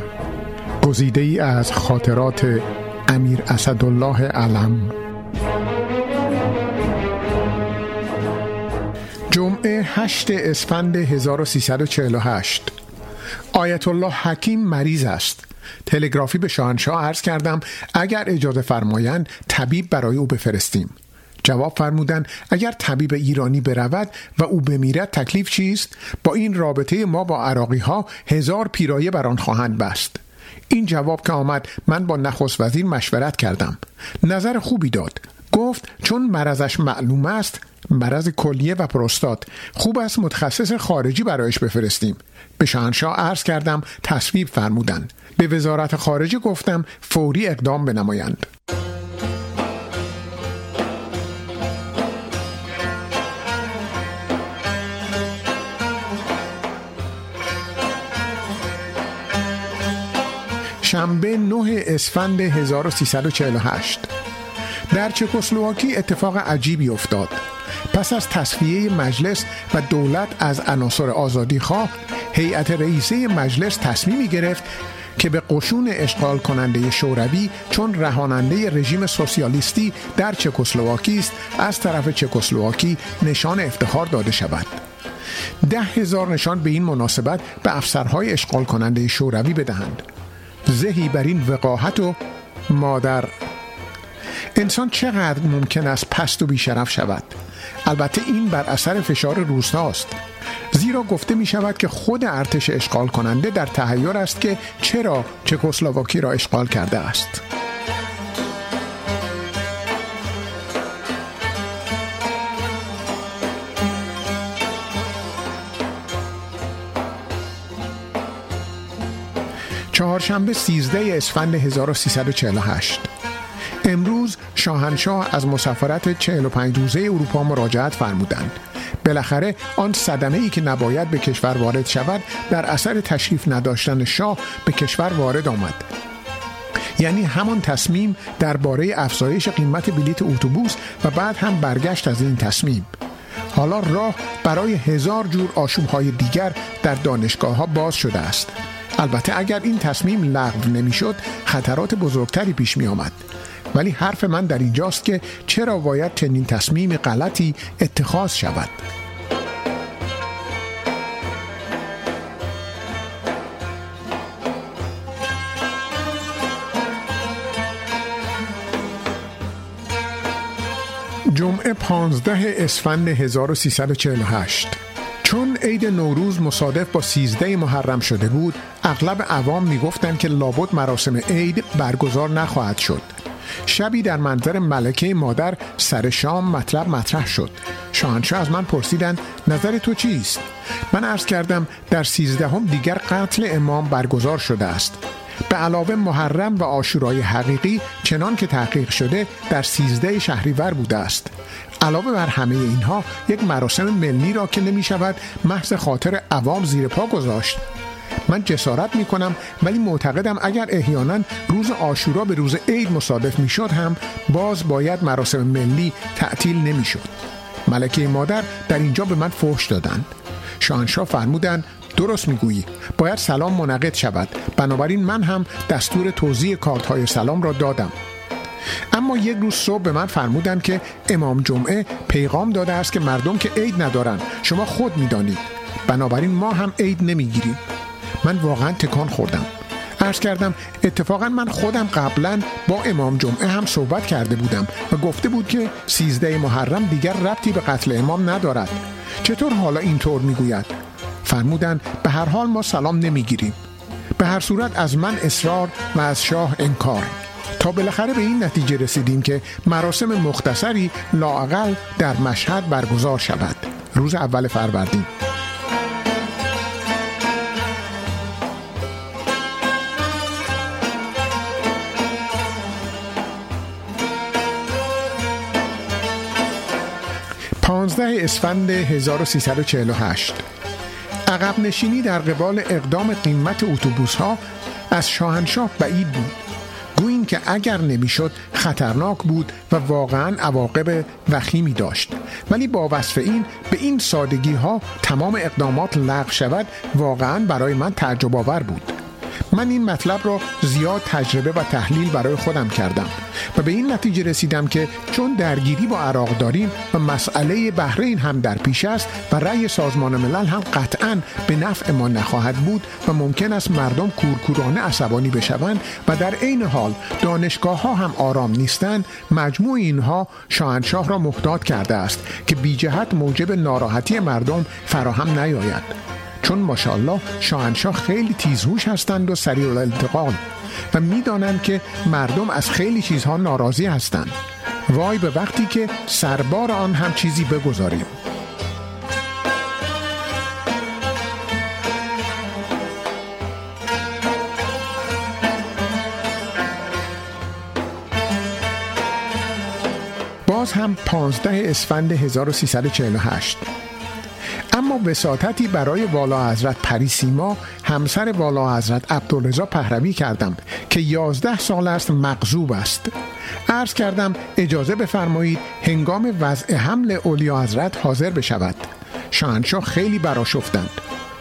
گزیده ای از خاطرات امیر اسدالله علم. جمعه 8 اسفند 1348 آیت الله حکیم مریض است. تلگرافی به شاهنشاه عرض کردم اگر اجازه فرمایند طبیب برای او بفرستیم. جواب فرمودند اگر طبیب ایرانی برود و او بمیرد تکلیف چیست؟ با این رابطه ما با عراقی ها هزار پیرایه بر آن خواهند بست. این جواب که آمد من با نخست وزیر مشورت کردم. نظر خوبی داد. گفت چون مرضش معلوم است مرض کلیه و پروستات خوب است متخصص خارجی برایش بفرستیم. به شاهنشاه عرض کردم تصویب فرمودند. به وزارت خارجه گفتم فوری اقدام بنمایند. شنبه 9 اسفند 1348 در چکسلواکی اتفاق عجیبی افتاد. پس از تصفیه مجلس و دولت از عناصر آزادی خواه هیئت رئیسه مجلس تصمیمی گرفت که به قشون اشغال کننده شوروی چون رهاننده رژیم سوسیالیستی در چکسلواکی است از طرف چکسلواکی نشان افتخار داده شود. ده هزار نشان به این مناسبت به افسرهای اشغال کننده شوروی بدهند. زهی بر این وقاحت و مادر. انسان چقدر ممکن است پست و بیشرف شود؟ البته این بر اثر فشار روزهاست زیرا گفته می شود که خود ارتش اشغال کننده در تحیر است که چرا چکسلواکی را اشغال کرده است. چهارشنبه 13 اسفند 1348 امروز شاهنشاه از مسافرت 45 روزه اروپا مراجعت فرمودند. بالاخره آن صدمه ای که نباید به کشور وارد شود در اثر تشریف نداشتن شاه به کشور وارد آمد. یعنی همان تصمیم درباره افزایش قیمت بلیت اتوبوس و بعد هم برگشت از این تصمیم. حالا راه برای هزار جور آشوبهای دیگر در دانشگاه ها باز شده است. البته اگر این تصمیم لغو نمی‌شد خطرات بزرگتری پیش می آمد ولی حرف من در اینجاست که چرا باید چنین تصمیم غلطی اتخاذ شود. جمعه 15 اسفند 1348 چون عید نوروز مصادف با 13 محرم شده بود اغلب عوام می‌گفتند که لابد مراسم عید برگزار نخواهد شد. شبی در منظر ملکه مادر سر شام مطلب مطرح شد. شاهنشاه از من پرسیدند نظر تو چیست؟ من عرض کردم در سیزدهم دیگر قتل امام برگزار شده است. به علاوه محرم و آشورای حقیقی چنان که تحقیق شده در سیزده شهریور بوده است. علاوه بر همه اینها یک مراسم ملی را که نمی شود محض خاطر عوام زیر پا گذاشت. من جسارت می کنم ولی معتقدم اگر احیانا روز آشورا به روز عید مصادف می شد هم باز باید مراسم ملی تعطیل نمی شد. ملکه مادر در اینجا به من فحش دادند. شاهنشاه فرمودند درست می‌گویی. باید سلام منعقد شود. بنابراین من هم دستور توضیح کارت های سلام را دادم. اما یک روز صبح به من فرمودند که امام جمعه پیغام داده است که مردم که عید ندارند شما خود می‌دانید. بنابراین ما هم عید نمی‌گیریم. من واقعا تکان خوردم. عرض کردم اتفاقا من خودم قبلا با امام جمعه هم صحبت کرده بودم و گفته بود که سیزده محرم دیگر ربطی به قتل امام ندارد. چطور حالا اینطور می‌گوید؟ فرمودن به هر حال ما سلام نمی‌گیریم. به هر صورت از من اصرار و از شاه انکار. تا بالاخره به این نتیجه رسیدیم که مراسم مختصری لاقل در مشهد برگزار شود. روز اول فروردین. پانزده اسفند 1348 عقب نشینی در قبال اقدام قیمت اتوبوس ها از شاهنشاه بعید بود. گویین که اگر نمی‌شد خطرناک بود و واقعا عواقب وخیمی داشت. ولی با وصف این به این سادگی ها تمام اقدامات لغو شود واقعا برای من تعجب آور بود. من این مطلب را زیاد تجربه و تحلیل برای خودم کردم و به این نتیجه رسیدم که چون درگیری با عراق داریم و مسئله بحرین هم در پیش است و رأی سازمان ملل هم قطعا به نفع ما نخواهد بود و ممکن است مردم کورکورانه عصبانی بشوند و در عین حال دانشگاه ها هم آرام نیستند مجموع اینها شاهنشاه را محتاط کرده است که بی جهت موجب ناراحتی مردم فراهم نیاید. چون ماشاءالله شاهنشاه خیلی تیزهوش هستند و سریع الانتقال و می‌دانند که مردم از خیلی چیزها ناراضی هستند. وای به وقتی که سربار آن هم چیزی بگذاریم. باز هم 15 اسفند 1348 اما وساطتی برای والا حضرت پریسیما همسر والا حضرت عبدالرضا پهروی کردم که یازده سال است مغزوب است. عرض کردم اجازه بفرمایید هنگام وضع حمل اولیا حضرت حاضر بشود. شاهنشاه خیلی براشفتند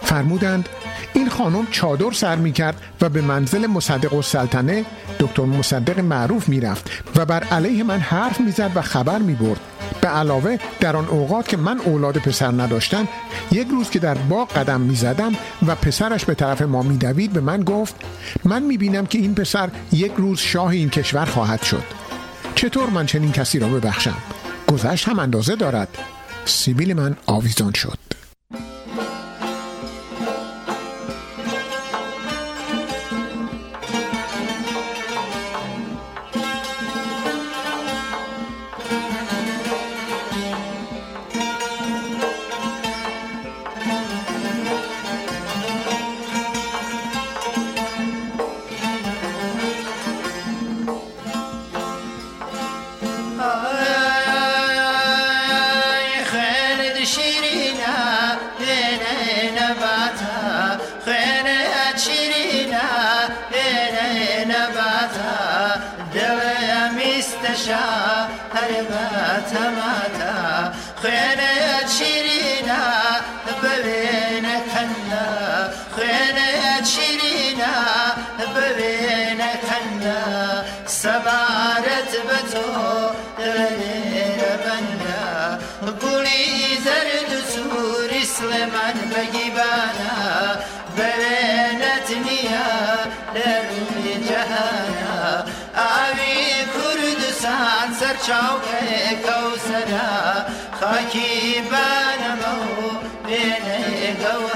فرمودند این خانم چادر سر می کرد و به منزل مصدق السلطنه دکتر مصدق معروف می رفت و بر علیه من حرف می زد و خبر می برد به علاوه در آن اوقات که من اولاد پسر نداشتم یک روز که در باغ قدم می زدم و پسرش به طرف ما می دوید به من گفت من می بینم که این پسر یک روز شاه این کشور خواهد شد. چطور من چنین کسی را ببخشم؟ گذشت هم اندازه دارد. سیبیل من آویزان شد. گوڵی زەرد و سووری سلێمان بەگیبانە بەوێنەت نییە لە ڕووی جەهانە ئاوی کوردستان سەرچاوکەیەکە و سەرا خاکی بانەمە و بێنەیەگە و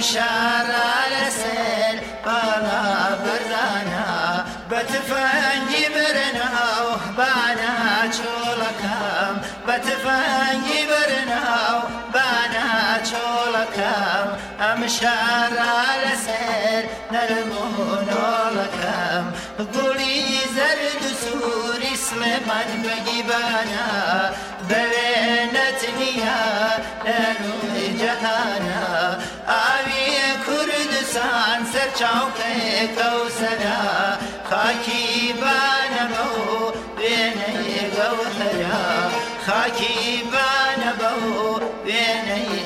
شارع لسل بالا بردانا. بتفنجي برنا بانا چولکم بتفنجی برناو بانا چولکم. ام شارع لسل نرمونولکم گلی زرد سوری سلێمان بەگیبانە بەوێنەتنیە لەنوی جەهانە. ئاویە کوردستان سەر چاوکەکە و سەرا خاکی بانەمە و وێنەیە گەوهرا خاکی بانەبە و وێنەیە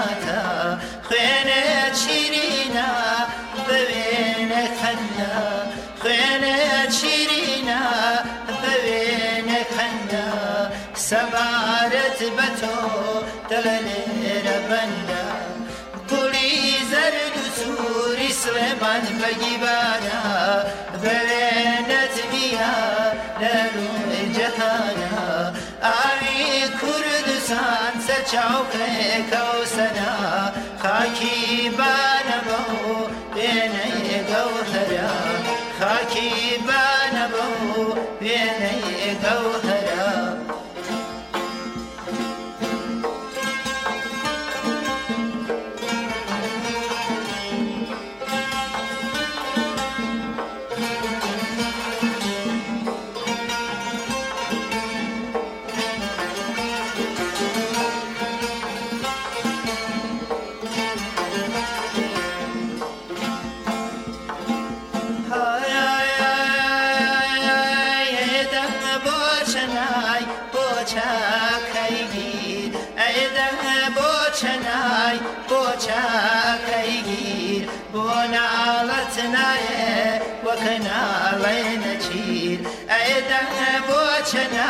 هربات ماتا خين شيرينا بين خنا خين شيرينا بين خنا سبارت بتو دلني ربنا گلی زرد و سوری سلیمان بگیبانا بوینت نیا لروی جهانا آوی چاوکەکە و سەدا خاکی بە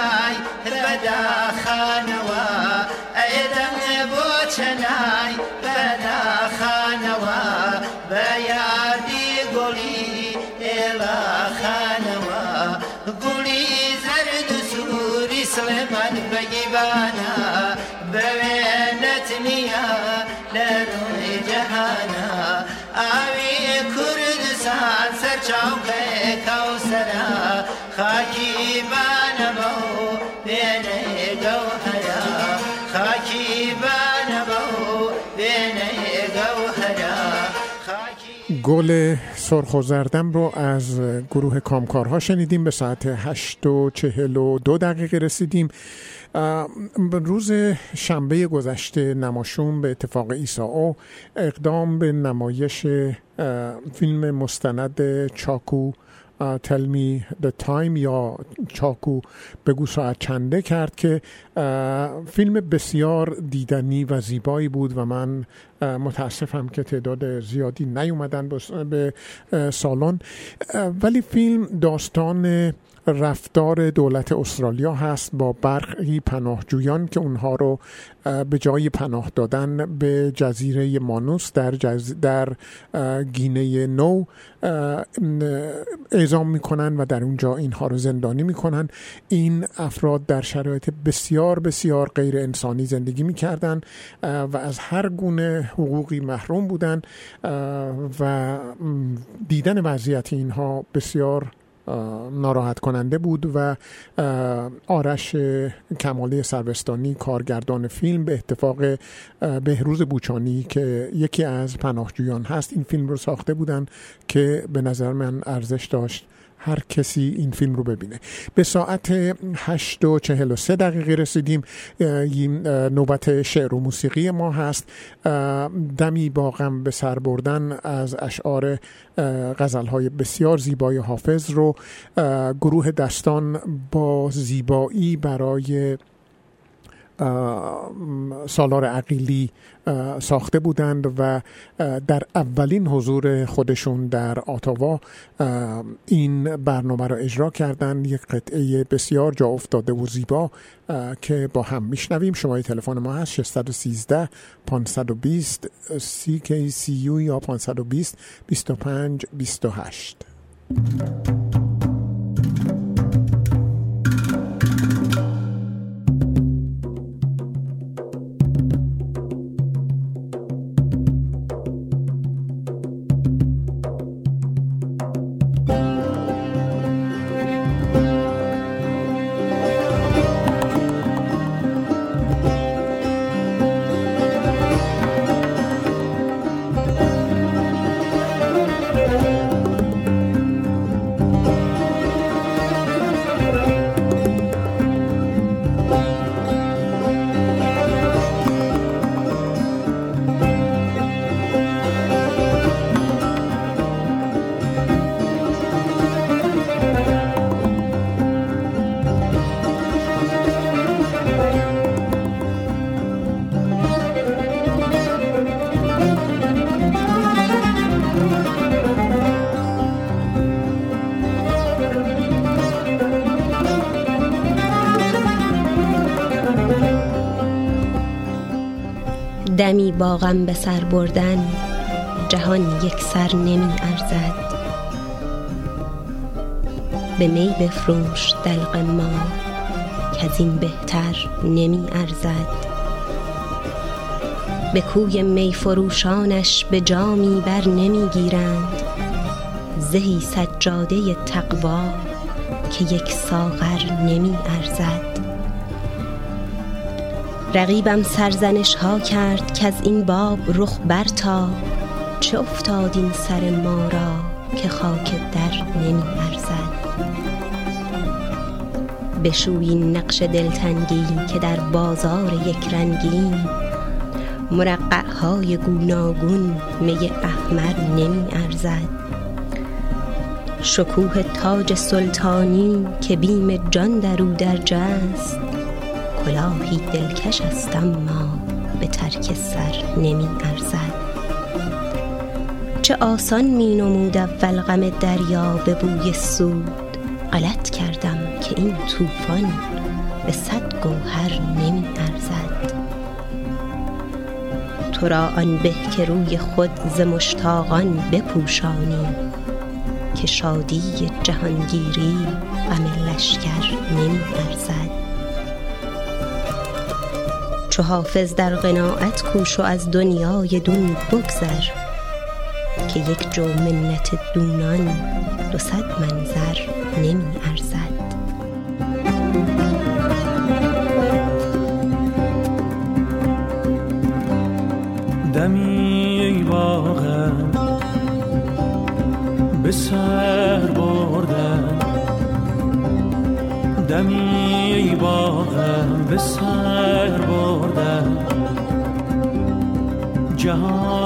چنای بدا خانوا ایدم بو چنای بدا خانوا بیادی گلی ایلا خانوا. گلی زرد سوری سلمان بگیبانا بوینت نیا لروی جهانا. آوی کردستان سر چاوکه کوسرا خاکی گل سرخ و زردم رو از گروه کامکارها شنیدیم به ساعت 8 و 42 دقیقه رسیدیم. روز شنبه گذشته نماشون به اتفاق ایسا اقدام به نمایش فیلم مستند چاکو تلمی د تایم یا چاکو بگو ساعت چنده کرد که فیلم بسیار دیدنی و زیبایی بود و من متاسفم که تعداد زیادی نیومدن به سالن. ولی فیلم داستان رفتار دولت استرالیا هست با برخی پناهجویان که اونها رو به جای پناه دادن به جزیره مانوس در, جز... در گینه نو اعزام می‌کنن و در اونجا اینها رو زندانی می‌کنن. این افراد در شرایط بسیار بسیار غیر انسانی زندگی می‌کردن و از هر گونه حقوقی محروم بودن و دیدن وضعیت اینها بسیار ناراحت کننده بود و آرش کمالی سروستانی کارگردان فیلم به اتفاق بهروز بوچانی که یکی از پناهجویان هست این فیلم رو ساخته بودن که به نظر من ارزش داشت. هر کسی این فیلم رو ببینه. به ساعت 8 و 43 دقیقه رسیدیم. نوبت شعر و موسیقی ما هست. دمی با غم به سر بردن از اشعار غزلهای بسیار زیبای حافظ رو. گروه دستان با زیبایی برای سالار عقیلی ساخته بودند و در اولین حضور خودشون در آتاوا این برنامه را اجرا کردند. یک قطعه بسیار جا افتاده و زیبا که با هم میشنویم. شماره تلفن ما هست 613 520 CKCU یا 520 25 28 غم به سر بردن جهان یک سر نمی ارزد. به می بفروش دلق ما که از این بهتر نمی ارزد. به کوی می فروشانش به جامی بر نمی گیرند. زهی سجاده تقوا که یک ساغر نمی ارزد. رقیبم سرزنش ها کرد که از این باب رخ برتا چه افتاد این سر ما را که خاک در نمی ارزد؟ بشوی نقش دلتنگی که در بازار یک رنگی مرقع های گوناگون می احمر نمی ارزد. شکوه تاج سلطانی که بیم جان در او درج است کلاهی دلکش است اما به ترک سر نمی ارزد. چه آسان می نمود اول غم دریا به بوی سود. غلط کردم که این طوفان به صد گوهر نمی ارزد. تو را آن به که روی خود ز مشتاقان بپوشانی که شادی جهانگیری غم لشکر نمی ارزد. چو حافظ در قناعت کوش و از دنیای دون بگذر که یک جو منت دونان دو صد منظر نمی ارزد. جهان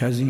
که از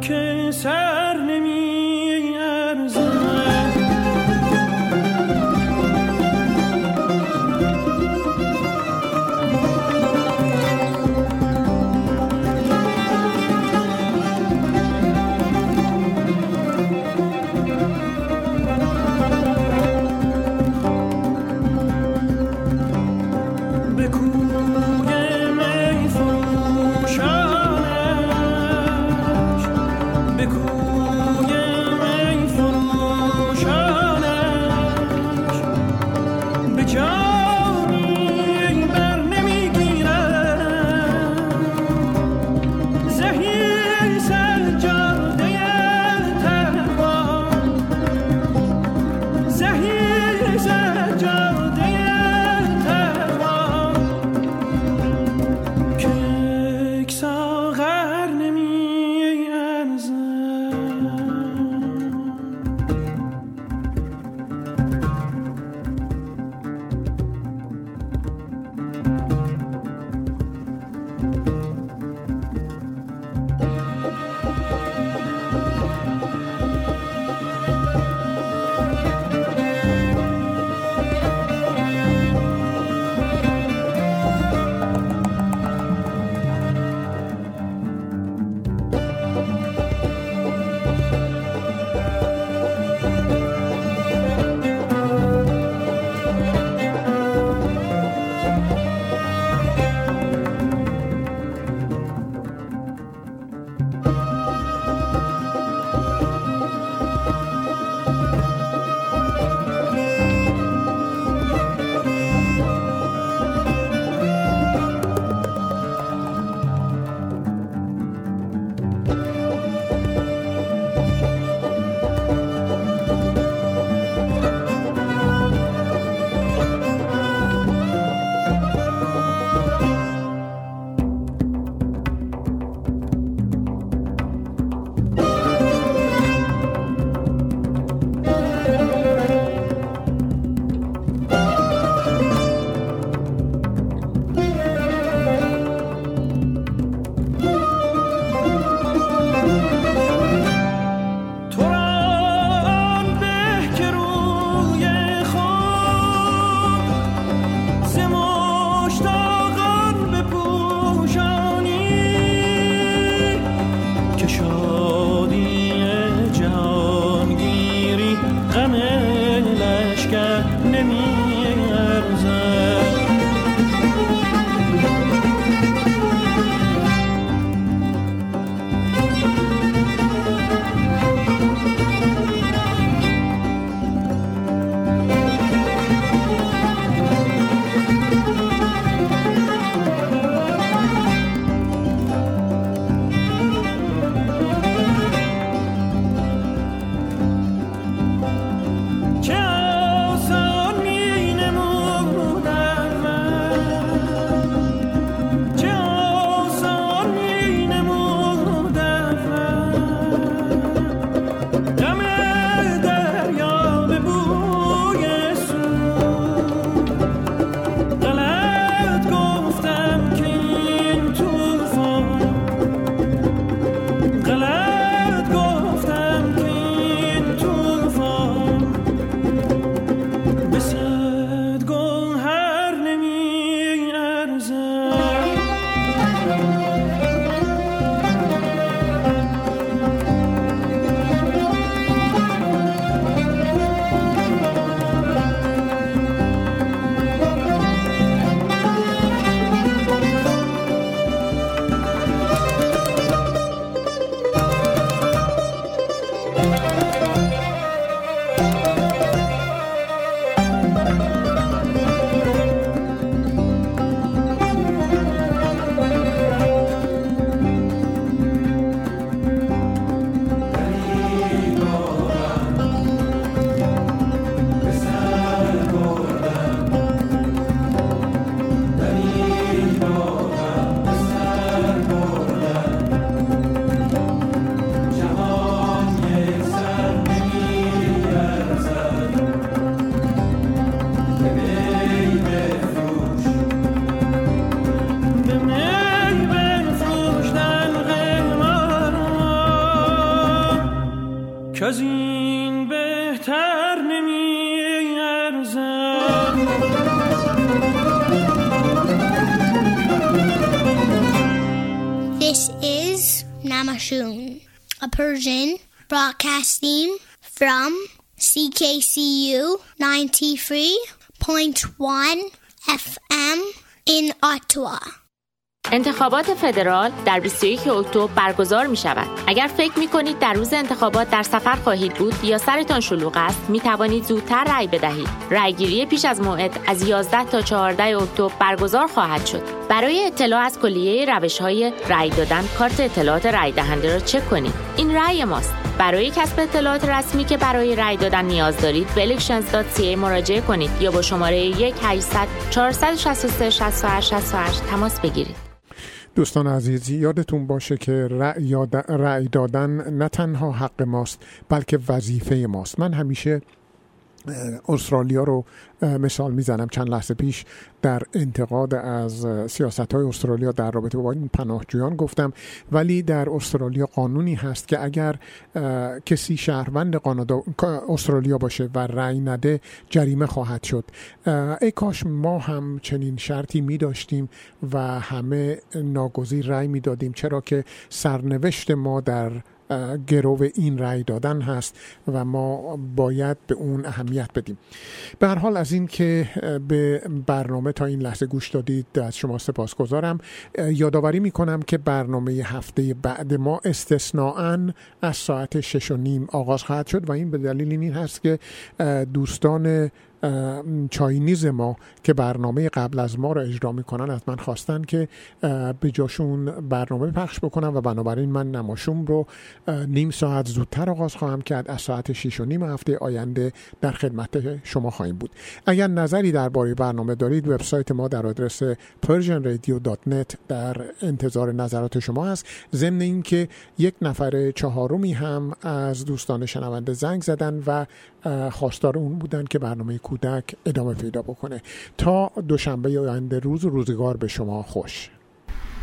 herkese 93.1 FM in Ottawa. انتخابات فدرال در 21 اکتبر برگزار می شود. اگر فکر می کنید در روز انتخابات در سفر خواهید بود یا سرتان شلوغ است، می توانید زودتر رأی بدهید. رأیگیری پیش از موعد از 11 تا 14 اکتبر برگزار خواهد شد. برای اطلاع از کلیه روش های رأی دادن، کارت اطلاعات رأی دهنده را چک کنید. این رأی ماست. برای کسب اطلاعات رسمی که برای رأی دادن نیاز دارید به elections.ca مراجعه کنید یا با شماره 1 800 463 68 68 تماس بگیرید. دوستان عزیز یادتون باشه که رأی دادن نه تنها حق ماست بلکه وظیفه ماست. من همیشه استرالیا رو مثال می‌زنم چند لحظه پیش در انتقاد از سیاست های استرالیا در رابطه با این پناهجویان گفتم ولی در استرالیا قانونی هست که اگر کسی شهروند قانادا استرالیا باشه و رأی نده جریمه خواهد شد. ای کاش ما هم چنین شرطی می داشتیم و همه ناگزیر رأی می دادیم چرا که سرنوشت ما در گرو این رأی دادن هست و ما باید به اون اهمیت بدیم. به هر حال از این که به برنامه تا این لحظه گوش دادید از شما سپاسگزارم. یادآوری می‌کنم که برنامه هفته بعد ما استثناعا از ساعت شش و نیم آغاز خواهد شد و این به دلیل این هست که دوستان چاینیز ما که برنامه قبل از ما رو اجرا می‌کنن از من خواستن که به جاشون برنامه پخش بکنم و بنابراین من نماشوم رو نیم ساعت زودتر آغاز خواهم کرد از ساعت 6 و نیم هفته آینده در خدمت شما خواهیم بود. اگر نظری درباره برنامه دارید وبسایت ما در آدرس persianradio.net در انتظار نظرات شما هست. ضمن اینکه یک نفر چهارمی هم از دوستان شنونده زنگ زدن و خواستار اون بودن که برنامه کودک ادامه پیدا بکنه تا دوشنبه آینده روز روزگار به شما خوش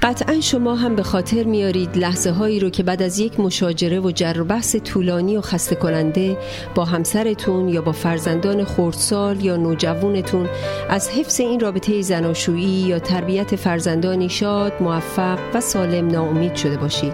قطعا شما هم به خاطر میارید لحظه هایی رو که بعد از یک مشاجره و جر بحث طولانی و خسته کننده با همسرتون یا با فرزندان خردسال یا نوجوانتون از حفظ این رابطه زناشویی یا تربیت فرزندانی شاد، موفق و سالم ناامید شده باشید.